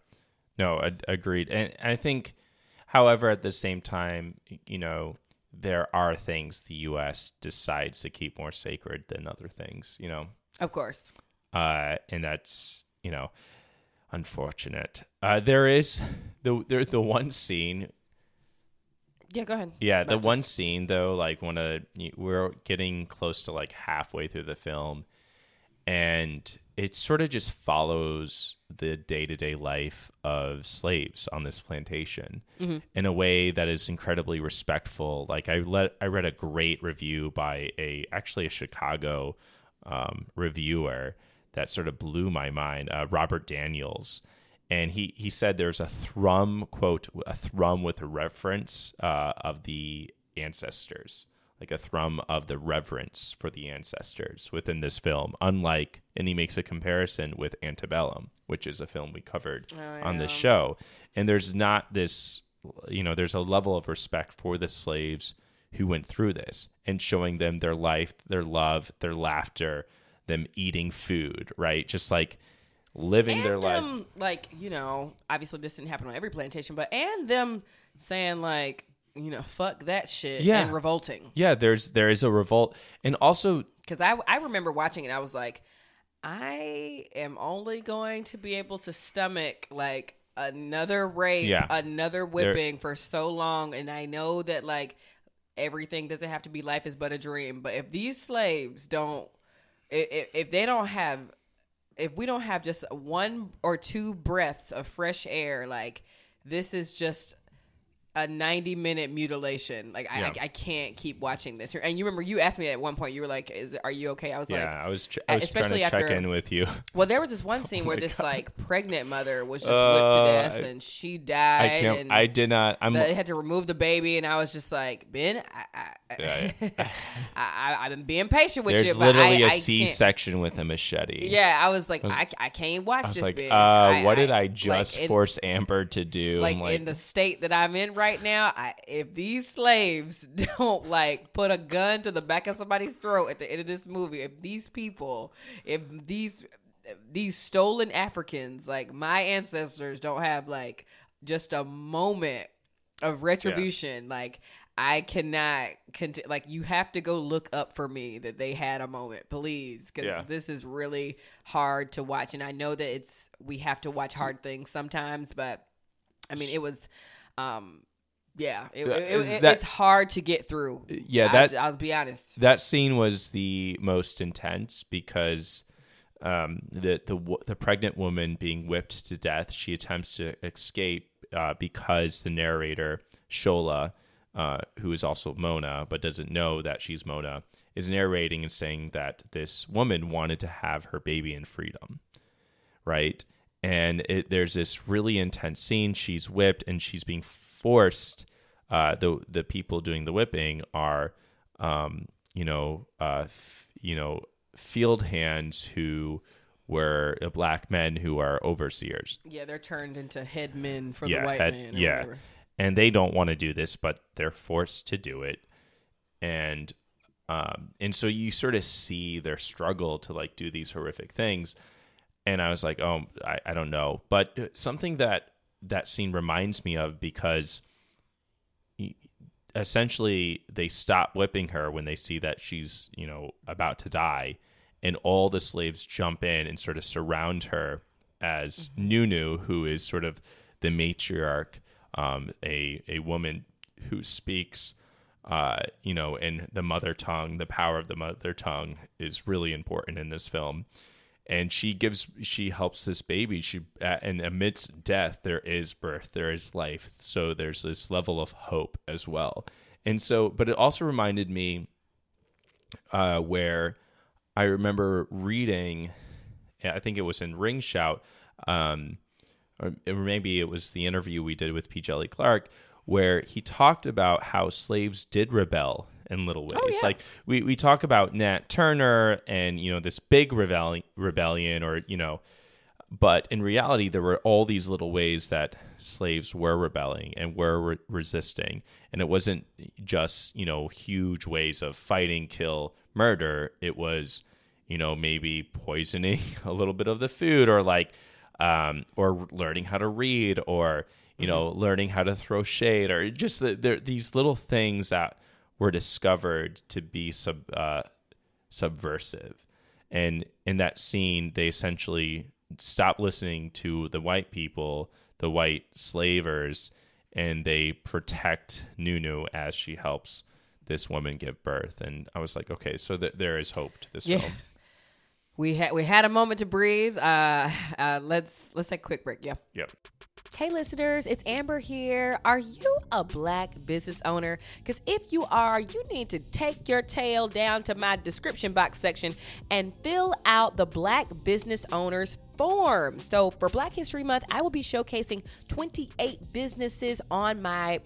No, I, agreed. And I think, however, at the same time, you know, there are things the U.S. decides to keep more sacred than other things, you know, Of course. uh, and that's, you know, unfortunate. Uh, there is the there's the one scene Yeah, go ahead. Yeah, the Not one just- scene though, like one of we're getting close to like halfway through the film, and it sort of just follows the day to day life of slaves on this plantation in a way that is incredibly respectful. Like I let I read a great review by a actually a Chicago um, reviewer that sort of blew my mind. Uh, Robert Daniels. And he, he said there's a thrum quote a thrum with a reference uh, of the ancestors like a thrum of the reverence for the ancestors within this film unlike and he makes a comparison with antebellum which is a film we covered oh, on this show. And there's not this you know there's a level of respect for the slaves who went through this and showing them their life their love their laughter them eating food right? Just like living their and life. like you know, obviously this didn't happen on every plantation, but and them saying like, you know, fuck that shit Yeah. and revolting. yeah there's there is a revolt and also Because I I remember watching it, I was like, I am only going to be able to stomach like another rape, Yeah. another whipping for so long, and I know that like everything doesn't have to be life is but a dream. But if these slaves don't, if- if they don't have, if we don't have just one or two breaths of fresh air, like this is just a 90 minute mutilation. Like I, Yeah. I, I can't keep watching this. And you remember you asked me at one point, you were like, "Is are you okay?" I was yeah like, i was ch- i was trying especially to check after- in with you well, there was this one scene where Oh my this God. like pregnant mother was just Uh, whipped to death I- and she i died. can't and i did not i'm they had to remove the baby, and I was just like, Ben, I, I, Yeah. I, I, I've been being patient with There's you, but literally I, a I C can't- section with a machete. Yeah, I was like, was- I, I can't watch I was this. like, uh, I- what did I like, just in- force Amber to do? like, like, in the state that I'm in right now, I, if these slaves don't like put a gun to the back of somebody's throat at the end of this movie, if these people, if these these stolen Africans, like my ancestors, don't have like just a moment of retribution, like. I cannot like you have to go look up for me that they had a moment, please, because Yeah. this is really hard to watch, and I know that it's we have to watch hard things sometimes, but I mean, it was, um, yeah, it, it- it- that- it's hard to get through. yeah, I, that I'll be honest. that scene was the most intense because um, the the the pregnant woman being whipped to death. She attempts to escape uh, because the narrator Shola, uh, who is also Mona but doesn't know that she's Mona, is narrating and saying that this woman wanted to have her baby in freedom, right? And it, there's this really intense scene. She's whipped and she's being forced. Uh, the the people doing the whipping are, um, you know, uh, f- you know, field hands who were uh, black men who are overseers. Yeah, they're turned into head men for yeah, the white had- man. Or yeah, whatever. And they don't want to do this, but they're forced to do it, and um, and so you sort of see their struggle to like do these horrific things, and I was like, oh, I, I don't know, but uh, something that that scene reminds me of because essentially they stop whipping her when they see that she's you know about to die and all the slaves jump in and sort of surround her as Nunu, who is sort of the matriarch, um, a a woman who speaks, uh, you know, in the mother tongue. The power of the mother tongue is really important in this film, and she gives she helps this baby. She and amidst death, there is birth, there is life. So there's this level of hope as well, and so, but it also reminded me uh, where I remember reading, I think it was in Ring Shout, um, or maybe it was the interview we did with P. Djèlí Clark, where he talked about how slaves did rebel in little ways. Oh, yeah. Like we, we talk about Nat Turner and you know this big rebellion, rebellion, or you know, but in reality, there were all these little ways that slaves were rebelling and were re- resisting, and it wasn't just you know huge ways of fighting, kill, murder. It was you know maybe poisoning a little bit of the food, or like, um, or learning how to read, or you know learning how to throw shade, or just the, there these little things that were discovered to be sub uh, subversive and in that scene they essentially stop listening to the white people the white slavers and they protect Nunu as she helps this woman give birth. And I was like, okay, so th- there is hope to this Yeah. film. We had we had a moment to breathe. Uh, uh, let's let's take a quick break. Yeah. Yep. Hey, listeners, it's Amber here. Are you a black business owner? Because if you are, you need to take your tail down to my description box section and fill out the Black Business Owners form. So, for Black History Month, I will be showcasing 28 businesses on my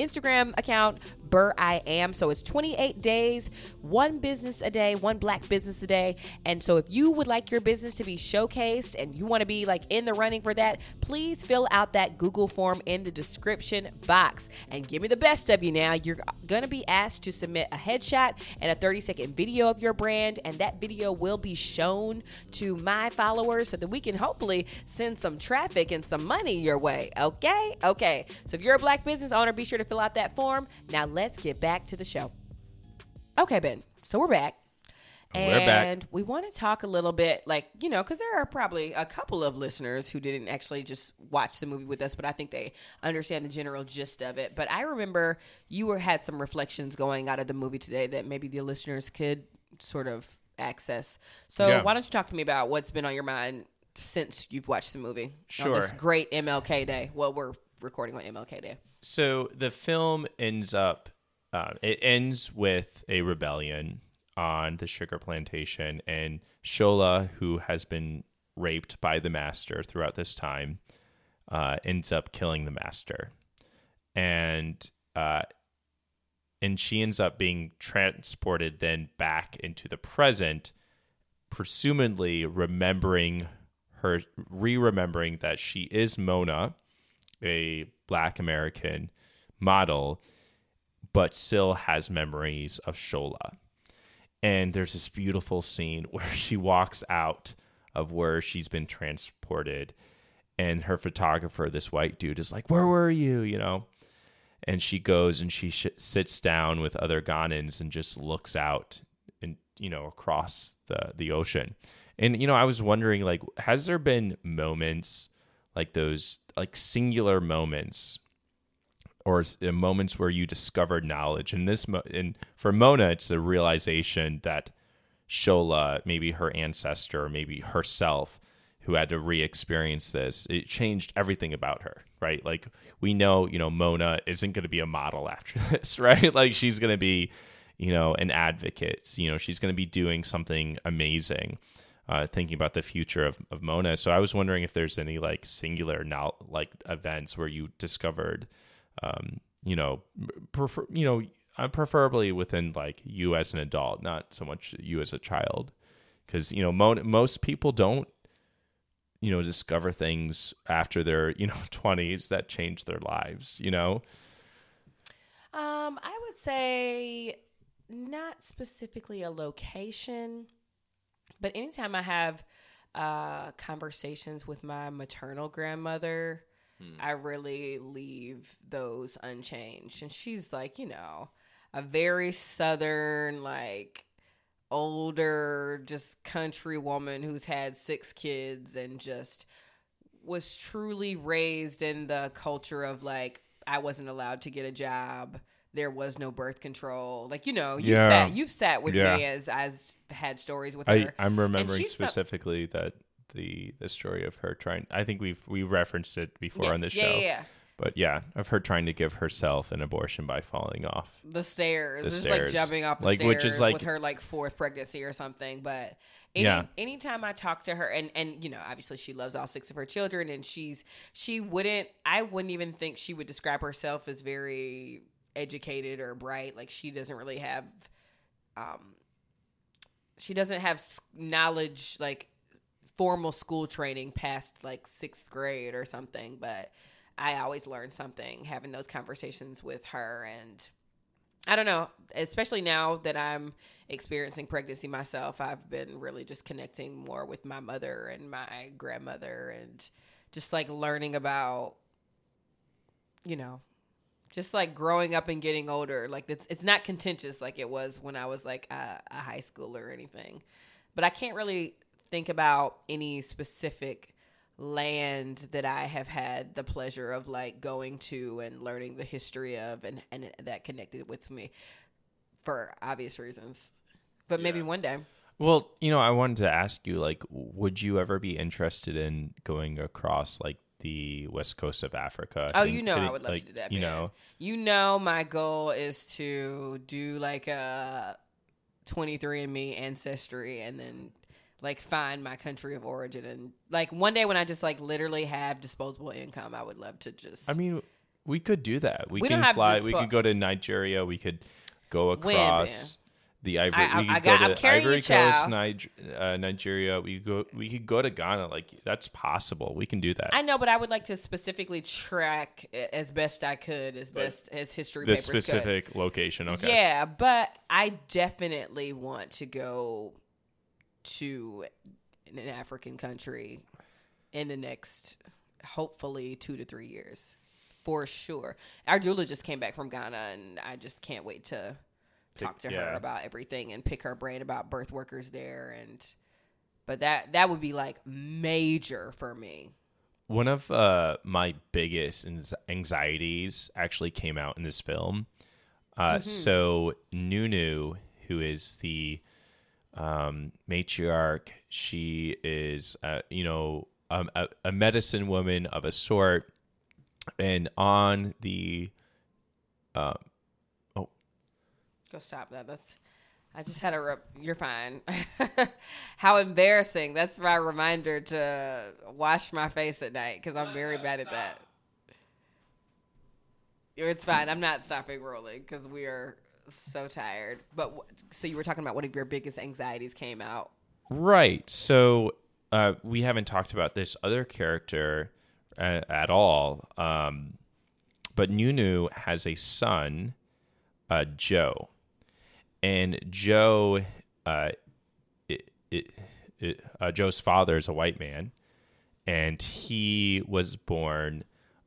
Instagram account, Burr I Am. So it's 28 days, one business a day, one black business a day. And so if you would like your business to be showcased and you want to be like in the running for that, please fill out that Google form in the description box and give me the best of you now. You're going to be asked to submit a headshot and a 30 second video of your brand, and that video will be shown to my followers so that we can hopefully send some traffic and some money your way. Okay? Okay. So if you're a black business owner, be sure to fill out that form. Now let's get back to the show. Okay, Ben. So we're back. We're back. And we want to talk a little bit, like, you know, because there are probably a couple of listeners who didn't actually just watch the movie with us, but I think they understand the general gist of it. But I remember you were had some reflections going out of the movie today that maybe the listeners could sort of access. So Yeah. why don't you talk to me about what's been on your mind since you've watched the movie on this great MLK Day? Well, we're recording on MLK Day. So the film ends up, uh, it ends with a rebellion on the sugar plantation, and Shola, who has been raped by the master throughout this time, uh, ends up killing the master, and uh, and she ends up being transported then back into the present, presumably remembering her, re-remembering that she is Mona, a black American model, but still has memories of Shola. And there's this beautiful scene where she walks out of where she's been transported, and her photographer, this white dude, is like, Where were you? You know? And she goes and she sh- sits down with other Ghanans and just looks out and, you know, across the, the ocean. And, you know, I was wondering, like, has there been moments like those, like singular moments or uh, moments where you discovered knowledge. And this, mo- and for Mona, it's the realization that Shola, maybe her ancestor, maybe herself, who had to re-experience this, it changed everything about her, right? Like we know, you know, Mona isn't going to be a model after this, right? Like she's going to be, you know, an advocate. You know, she's going to be doing something amazing. Uh, thinking about the future of, of Mona, so I was wondering if there's any like singular now like events where you discovered um, you know, prefer, you know, uh, preferably within like you as an adult, not so much you as a child, because you know mo- most people don't, you know, discover things after their you know twenties that change their lives. You know, Um, I would say not specifically a location, but anytime I have uh, conversations with my maternal grandmother, I really leave those unchanged. And she's like, you know, a very southern, like older, just country woman who's had six kids and just was truly raised in the culture of like I wasn't allowed to get a job. There was no birth control. Like you know, you Yeah. sat you've sat with Yeah. me as as had stories with I her. I'm remembering And she's some- specifically that the the story of her trying. I think we've we referenced it before yeah, on the show, yeah, yeah, yeah. but yeah, of her trying to give herself an abortion by falling off. The stairs, The just stairs. like jumping off the Like, stairs which is like- with her like fourth pregnancy or something. But any Yeah. anytime I talk to her, and and you know, obviously she loves all six of her children, and she's she wouldn't, I wouldn't even think she would describe herself as very educated or bright. Like she doesn't really have, um, she doesn't have knowledge like formal school training past like sixth grade or something. But I always learn something having those conversations with her and. I don't know, especially now that I'm experiencing pregnancy myself, I've been really just connecting more with my mother and my grandmother and just like learning about you know, just like growing up and getting older. Like it's it's not contentious like it was when I was like a, a high schooler or anything. But I can't really think about any specific land that I have had the pleasure of like going to and learning the history of and and that connected with me for obvious reasons. But maybe one day. Well, you know, I wanted to ask you, like, would you ever be interested in going across like the west coast of Africa? Oh, and you know I would love like, to do that. You man. know, you know my goal is to do like uh, a 23andMe ancestry and then like find my country of origin and like one day when I just like literally have disposable income, I would love to just I mean, we could do that. We, We can fly. we could go to Nigeria. We could go across the Ivory. I- we could I go got- to Ivory. Coast, Niger, uh, Nigeria. We go. We could go to Ghana. Like that's possible. We can do that. I know, but I would like to specifically track as best I could, as best as history this papers could. specific location. Okay. Yeah, but I definitely want to go to an African country in the next, hopefully, two to three years, for sure. Our doula just came back from Ghana, and I just can't wait to talk to her yeah. about everything and pick her brain about birth workers there. And but that that would be like major for me. One of uh, my biggest anxieties actually came out in this film. Uh, Mm-hmm. So Nunu, who is the um, matriarch, she is, uh, you know, um, a, a medicine woman of a sort, and on the Go stop that. That's. I just had a. Re- You're fine. How embarrassing! That's my reminder to wash my face at night because I'm very bad at that. It's fine. I'm not stopping rolling because we are so tired. But so you were talking about one of your biggest anxieties came out. Right. So uh, we haven't talked about this other character uh, at all. Um, but Nunu has a son, uh, Joe, and Joe, uh, it, it, it, uh, Joe's father is a white man, and he was born.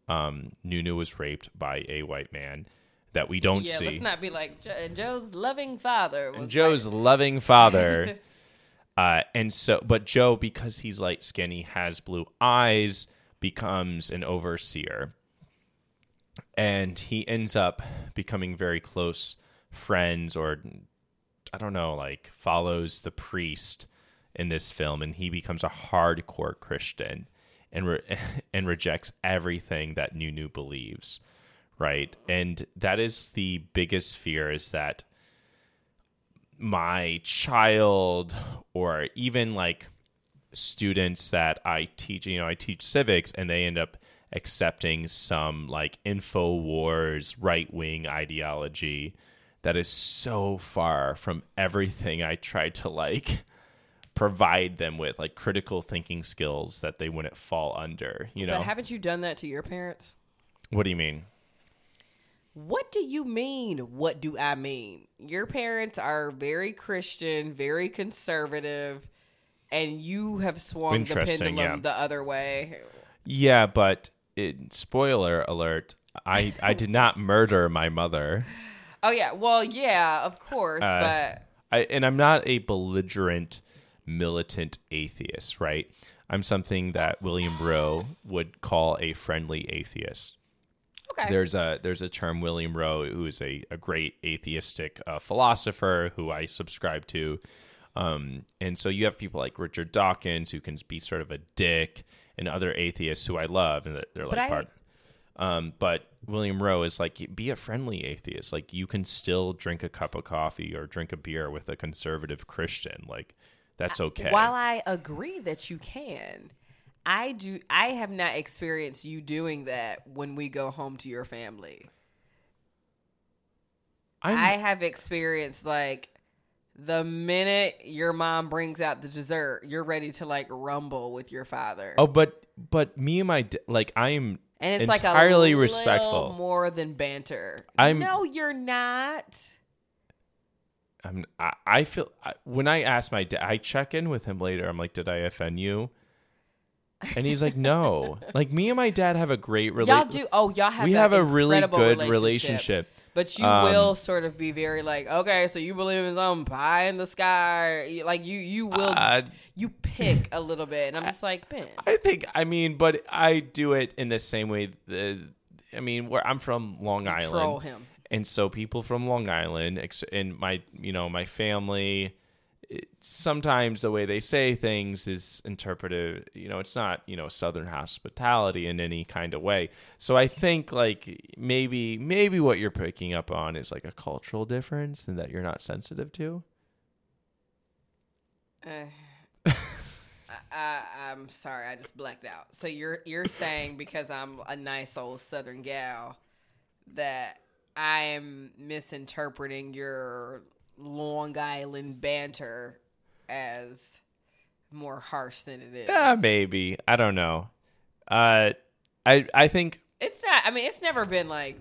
Um, Nunu was raped by a white man that we don't yeah, see. let's not be like Jo- Joe's loving father. Joe's loving father. uh, and so, but Joe, because he's light skinned, he has blue eyes, becomes an overseer. And he ends up becoming very close friends, or I don't know, like follows the priest in this film, and he becomes a hardcore Christian and re- and rejects everything that Nunu believes, right? And that is the biggest fear is that my child or even like students that I teach, you know, I teach civics and they end up accepting some like info wars right wing ideology that is so far from everything I tried to like provide them with like critical thinking skills that they wouldn't fall under, you know. But haven't you done that to your parents? what do you mean? What do you mean? What do I mean? Your parents are very Christian, very conservative, and you have swung the pendulum yeah. the other way. Yeah, but it, spoiler alert, I I did not murder my mother. Oh yeah, well yeah, of course, Uh, but I, and I'm not a belligerent militant atheist, right? I'm something that William Rowe would call a friendly atheist. okay. There's a there's a term William Rowe, who is a, a great atheistic uh, philosopher who I subscribe to, um, and so you have people like Richard Dawkins who can be sort of a dick, and other atheists who I love, and they're, they're like I- part. Um, but William Rowe is like, be a friendly atheist. Like you can still drink a cup of coffee or drink a beer with a conservative Christian. Like that's okay. While I agree that you can, I do I have not experienced you doing that when we go home to your family. I'm, I have experienced like the minute your mom brings out the dessert, you're ready to like rumble with your father. oh, but but me and my like I'm and it's entirely like a respectful. more than banter. I'm- no, you're not. I'm I, I feel I, when I ask my dad, I check in with him later. I'm like, did I offend you? And he's like, no. like me and my dad have a great Y'all relationship. do. Oh, y'all have. we that have a really good relationship. relationship. But you Um, will sort of be very like, okay, so you believe in some pie in the sky, like you you will Uh, you pick a little bit, and I'm just like, man, I think I mean, but I do it in the same way. The, I mean, where I'm from Long Island, and so people from Long Island, ex- and my you know my family, sometimes the way they say things is interpreted. You know, it's not you know Southern hospitality in any kind of way. So I think like maybe maybe what you're picking up on is like a cultural difference, and that you're not sensitive to. Eh. I, I'm sorry, I just blacked out. So you're you're saying because I'm a nice old Southern gal that I am misinterpreting your Long Island banter as more harsh than it is. Yeah, maybe I don't know. Uh, I I think It's not. I mean, it's never been like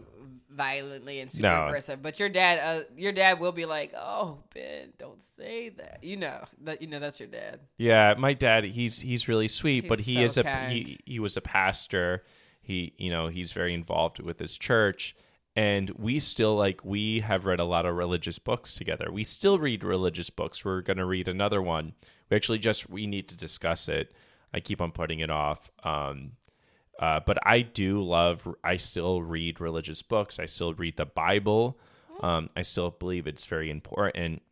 violently and super No. aggressive. But your dad, uh, your dad will be like, "Oh, Ben, don't say that." You know that. You know that's your dad. Yeah, my dad, he's he's really sweet, but he so is a kind. he he was a pastor. He you know, he's very involved with his church and we still like we have read a lot of religious books together. We still read religious books. We're going to read another one. We actually just we need to discuss it. I keep on putting it off. Um uh, but I do love. I still read religious books. I still read the Bible. Um, I still believe it's very important.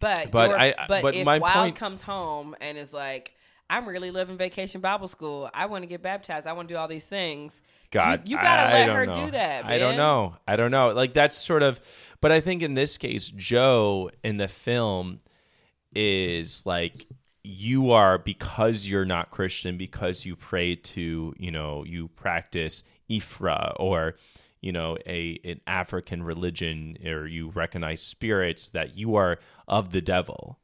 But But your- I- but, but if my Wild point- comes home and is like, "I'm really living vacation Bible school. I want to get baptized. I want to do all these things." God, you, you gotta I- I let don't her know. do that. I don't know. I don't know. Like that's sort of, but I think in this case, Joe in the film is like you are because you're not Christian because you pray to you know you practice Ifá or you know a an African religion or you recognize spirits that you are of the devil.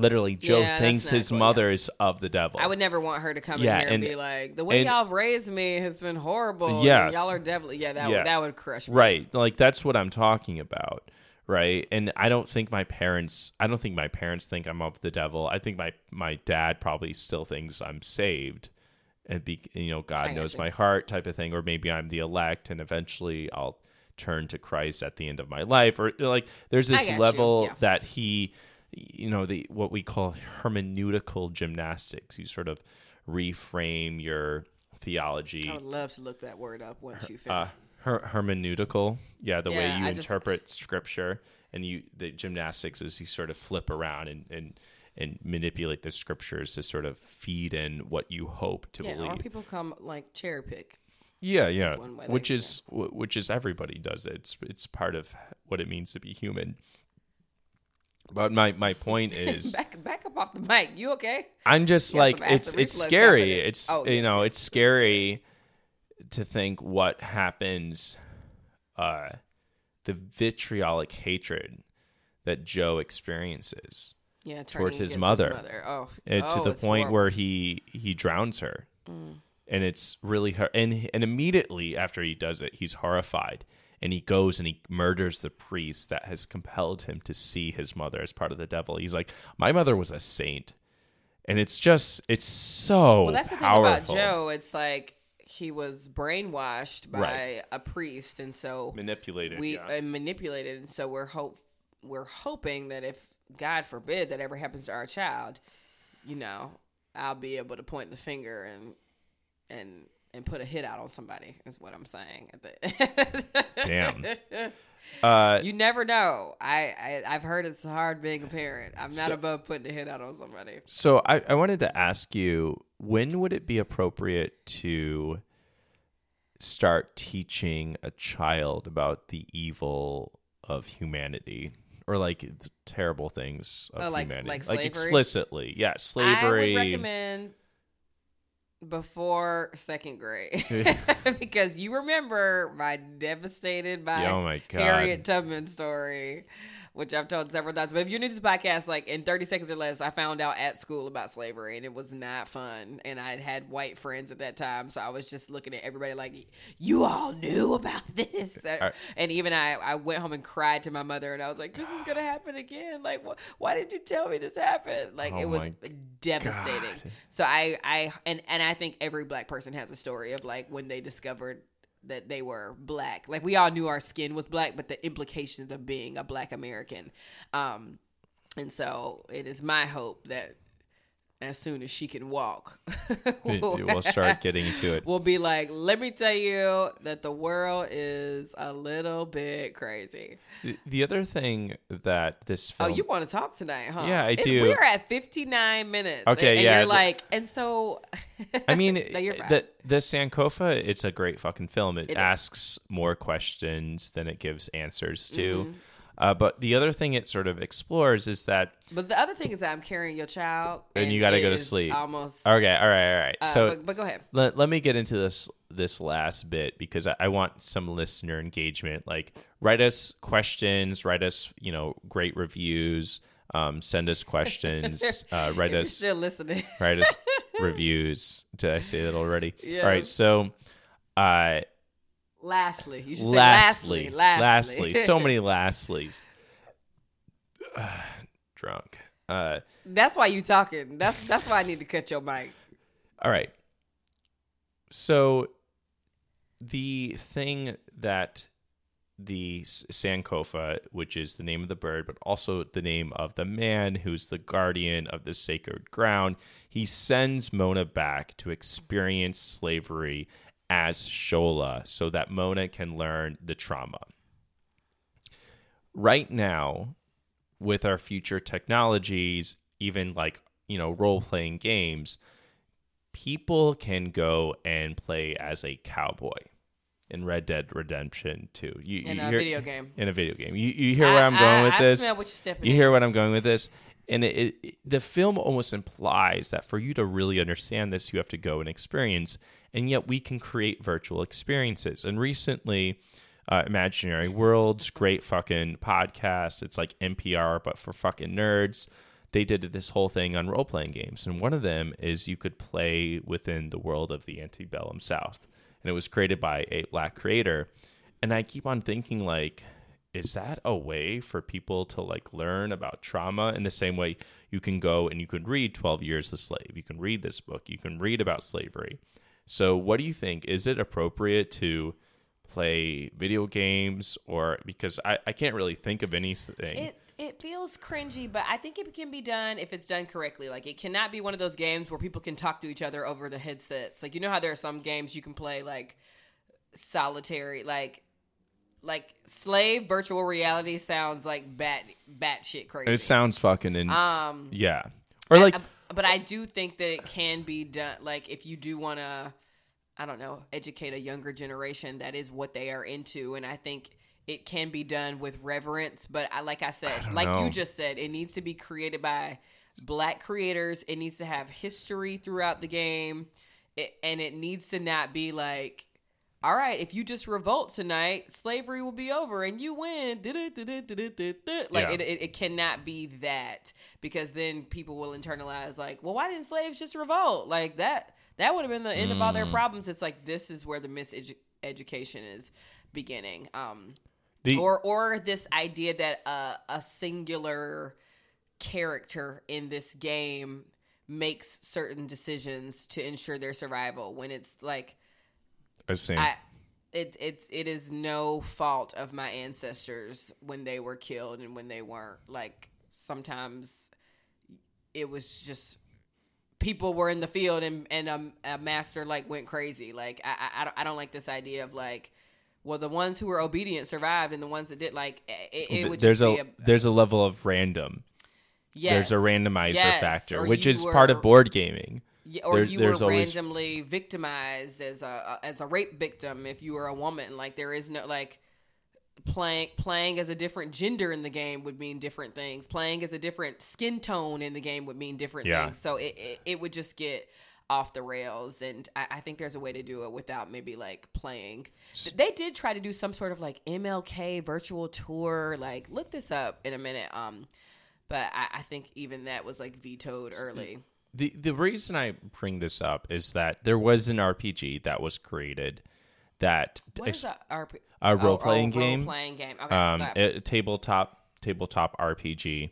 Literally, Joe Yeah, thinks his cool, yeah. mother is of the devil. I would never want her to come Yeah, in here and, and- be like, "The way and- y'all raised me has been horrible. and Yes. y'all are devil." Yeah, that Yeah. would that would crush me. Right. Like that's what I'm talking about. Right. And I don't think my parents I don't think my parents think I'm of the devil. I think my my dad probably still thinks I'm saved and be you know, God I knows my heart type of thing, or maybe I'm the elect and eventually I'll turn to Christ at the end of my life. Or like there's this you, level yeah. that he you know, the what we call hermeneutical gymnastics. You sort of reframe your theology I would love to look that word up once you uh, finish. her- hermeneutical yeah the way you I just- interpret scripture and you the gymnastics is you sort of flip around and and and manipulate the scriptures to sort of feed in what you hope to believe. yeah, or believe people come like cherry pick. yeah yeah one way they which is wh- which is everybody does it it's it's part of what it means to be human but my my point is back back up off the mic. You okay? I'm just like it's it's scary. happening. It's Oh, you yes, know yes, it's scary to think what happens, uh, the vitriolic hatred that Joe experiences Yeah, Towards turning his mother. Oh, and oh, to the point horrible. where he he drowns her, and it's really her. And and immediately after he does it, he's horrified. And he goes and he murders the priest that has compelled him to see his mother as part of the devil. He's like, my mother was a saint, and it's just, it's so Well, that's the thing about Joe. It's like he was brainwashed by Right. a priest, and so manipulated. we yeah. uh, manipulated. And so we're hope we're hoping that if God forbid that ever happens to our child, you know, I'll be able to point the finger and and and put a hit out on somebody. Is what I'm saying. Damn. uh, You never know. I, I I've heard it's hard being a parent. I'm not So- above putting a hit out on somebody. so I, I wanted to ask you, when would it be appropriate to start teaching a child about the evil of humanity? Or like the terrible things of Oh, like- humanity, like slavery? explicitly, yeah, I slavery. would recommend before second grade. Because you remember my devastated by Yeah, oh my God. Harriet Tubman story, which I've told several times. But if you're new to the podcast, like in 30 seconds or less, I found out at school about slavery and it was not fun. And I had white friends at that time, so I was just looking at everybody like, "You all knew about this." And even I, I went home and cried to my mother, and I was like, "This is gonna happen again. Like, wh- why did you tell me this happened? Like, Oh it was devastating." God. So I, I, and and I think every black person has a story of like when they discovered that they were black. Like we all knew our skin was black, but the implications of being a black American. Um, and so it is my hope that as soon as she can walk, we'll start getting to it. We'll be like, let me tell you that the world is a little bit crazy. The, the other thing that this Oh, you want to talk tonight, huh? Yeah, I It's- do. We're at 59 minutes. Okay, and, and yeah, You're like, and so. I mean, no, right. the the Sankofa, it's a great fucking film. It, It is. asks more questions than it gives answers to. Mm-hmm. Uh, but the other thing it sort of explores is that but the other thing is that I'm carrying your child, And you gotta go to sleep. Almost. okay, all right, all right. uh, so but, but go ahead. let, let me get into this this last bit because I, I want some listener engagement. Like, write us questions, write us, you know, great reviews, um, send us questions, uh, write us still listening. write us reviews. Did I say that already? Yes. All right, so uh, lastly, you should say lastly, lastly, lastly, lastly, so many lastlies. Drunk. Uh, that's why you talking. That's that's why I need to cut your mic. all right. So the thing that the Sankofa, which is the name of the bird, but also the name of the man who's the guardian of the sacred ground, he sends Mona back to experience slavery as Shola so that Mona can learn the trauma. Right now, with our future technologies, even like, you know, role playing games, people can go and play as a cowboy in Red Dead Redemption 2. You, In you a hear- video game. In a video game. You, you hear where I, am going I, with I this? smell what you're stepping You in. hear what I'm going with this? And it, it, the film almost implies that for you to really understand this, you have to go and experience. And yet we can create virtual experiences. And recently, uh, Imaginary Worlds, great fucking podcast. It's like NPR, but for fucking nerds. They did this whole thing on role playing games. And one of them is you could play within the world of the antebellum South. And it was created by a black creator. And I keep on thinking, like, is that a way for people to like learn about trauma in the same way you can go and you can read 12 years a slave you can read this book you can read about slavery so what do you think is it appropriate to play video games or because i, I can't really think of anything It it feels cringy, but I think it can be done if it's done correctly. Like it cannot be one of those games where people can talk to each other over the headsets. Like you know how there are some games you can play like solitary, like like slave virtual reality sounds like bat bat shit crazy. it sounds fucking in, Um, yeah or like I- but I do think that it can be done. Like if you do want to, I don't know, educate a younger generation, that is what they are into, and I think it can be done with reverence. But I, like I said, don't like know. you just said, it needs to be created by black creators. It needs to have history throughout the game, it, and it needs to not be like. All right, if you just revolt tonight, slavery will be over and you win. Like Yeah. it, it, it cannot be that because then people will internalize like, well, why didn't slaves just revolt? Like that that would have been the end of all Mm. their problems. It's like this is where the miseducation is beginning. Um, the or or this idea that uh, a singular character in this game makes certain decisions to ensure their survival when it's like Saying, I it it's it is no fault of my ancestors when they were killed and when they weren't. Like sometimes it was just people were in the field and and um, a master like went crazy. Like I, I I don't I don't like this idea of like well the ones who were obedient survived and the ones that did like it, it would there's just a, be a, there's a level of random. Yes, there's a randomizer yes, factor which is part of board gaming Yeah, or There's- you were always- randomly victimized as a as a rape victim if you were a woman. Like there is no like playing playing as a different gender in the game would mean different things. Playing as a different skin tone in the game would mean different Yeah. things. So it, it it would just get off the rails and I, I think there's a way to do it without maybe like playing they did try to do some sort of like mlk virtual tour like look this up in a minute um but i, I think even that was like vetoed early The the reason I bring this up is that there was an RPG that was created that What ex- is a RP? a role-playing oh, game? Role-playing game. Okay. um, a, a tabletop tabletop RPG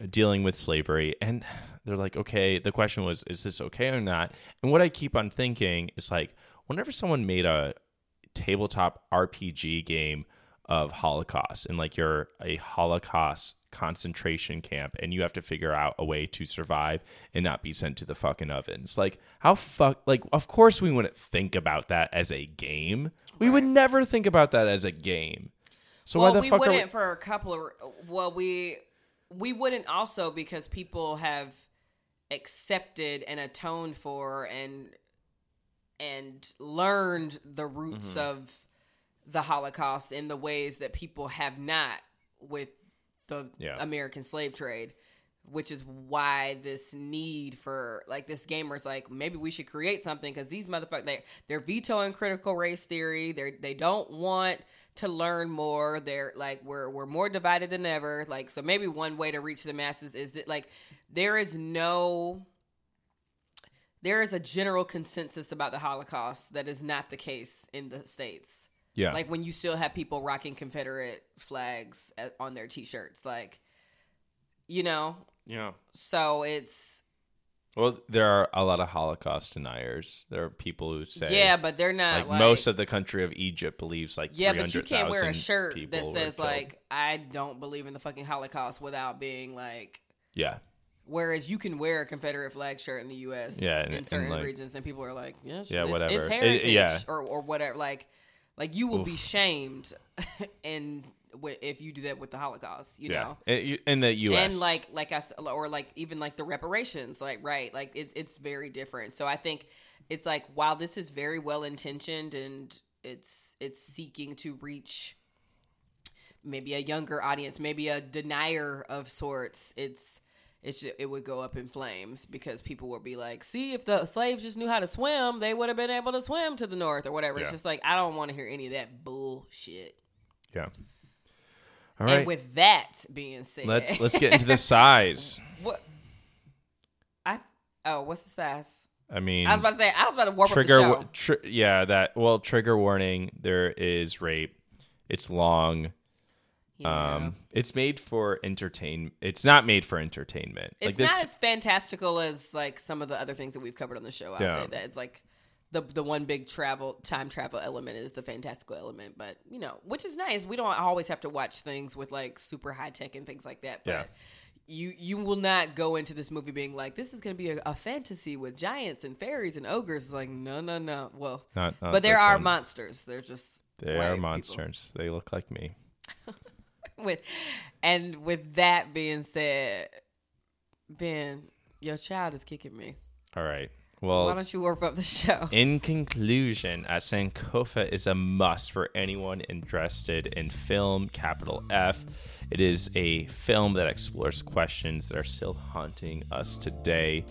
uh, dealing with slavery, and they're like, okay. The question was, is this okay or not? And what I keep on thinking is like, whenever someone made a tabletop RPG game of Holocaust and like you're a Holocaust concentration camp and you have to figure out a way to survive and not be sent to the fucking ovens. Like how fuck like of course we wouldn't think about that as a game. We would never think about that as a game. So well, why the we fuck wouldn't we, for a couple of. Well, we we wouldn't also because people have accepted and atoned for and and learned the roots Mm-hmm. of the Holocaust in the ways that people have not with the Yeah. American slave trade. Which is why this need for like this gamer's like maybe we should create something because these motherfuckers they they're vetoing critical race theory. They they don't want to learn more. They're like we're we're more divided than ever. Like so maybe one way to reach the masses is that like there is no there is a general consensus about the Holocaust that is not the case in the states. Yeah. Like when you still have people rocking Confederate flags at, on their t-shirts, like you know. yeah. So it's Well, there are a lot of Holocaust deniers. There are people who say yeah, but they're not like, like, most of the country of Egypt believes like yeah, but you can't wear a shirt that says like I don't believe in the fucking Holocaust without being like. yeah Whereas you can wear a Confederate flag shirt in the U.S. Yeah, and- in and, certain like- regions, and people are like, "Yeah, Yeah, it's, whatever. it's It- heritage, yeah. or or whatever." Like, like you will be shamed, and if you do that with the Holocaust, you yeah know. in, the U.S. and like like I or like even like the reparations, like right, like it's it's very different. So I think it's like while this is very well intentioned and it's it's seeking to reach maybe a younger audience, maybe a denier of sorts, it's it's ju- it would go up in flames because people would be like, "See, if the slaves just knew how to swim, they would have been able to swim to the north or whatever." It's just like I don't want to hear any of that bullshit. yeah. All right, And with that being said, let's let's get into the size. What? I oh, what's the size? I mean, I was about to say I was about to warm trigger. up the show. Tr- yeah, that. Well, trigger warning. There is rape. It's long. Yeah. Um, it's made for entertain. It's not made for entertainment. it's like this. not as fantastical as like some of the other things that we've covered on the show. I'll Yeah. say that it's like the the one big travel time travel element is the fantastical element, but you know, which is nice. We don't always have to watch things with like super high tech and things like that. But Yeah. you you will not go into this movie being like this is going to be a, a fantasy with giants and fairies and ogres. It's like no no no. Well, Not- not but there are one. monsters. They're just they are people. monsters. They look like me. with and with that being said, Ben, your child is kicking me. All right. Well, why don't you warp up the show? in conclusion, uh, Sankofa is a must for anyone interested in film, capital F. It is a film that explores questions that are still haunting us today.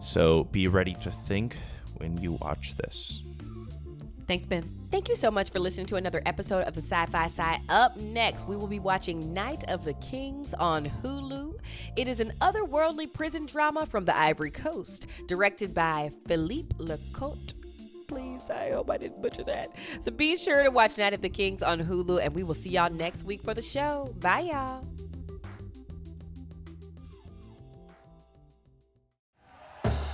So be ready to think when you watch this. Thanks, Ben. Thank you so much for listening to another episode of the Sci Fi Sigh. Up next, we will be watching Night of the Kings on Hulu. It is an otherworldly prison drama from the Ivory Coast, directed by Philippe Lacôte. Please, I hope I didn't butcher that. So be sure to watch Night of the Kings on Hulu, and we will see y'all next week for the show. Bye, y'all.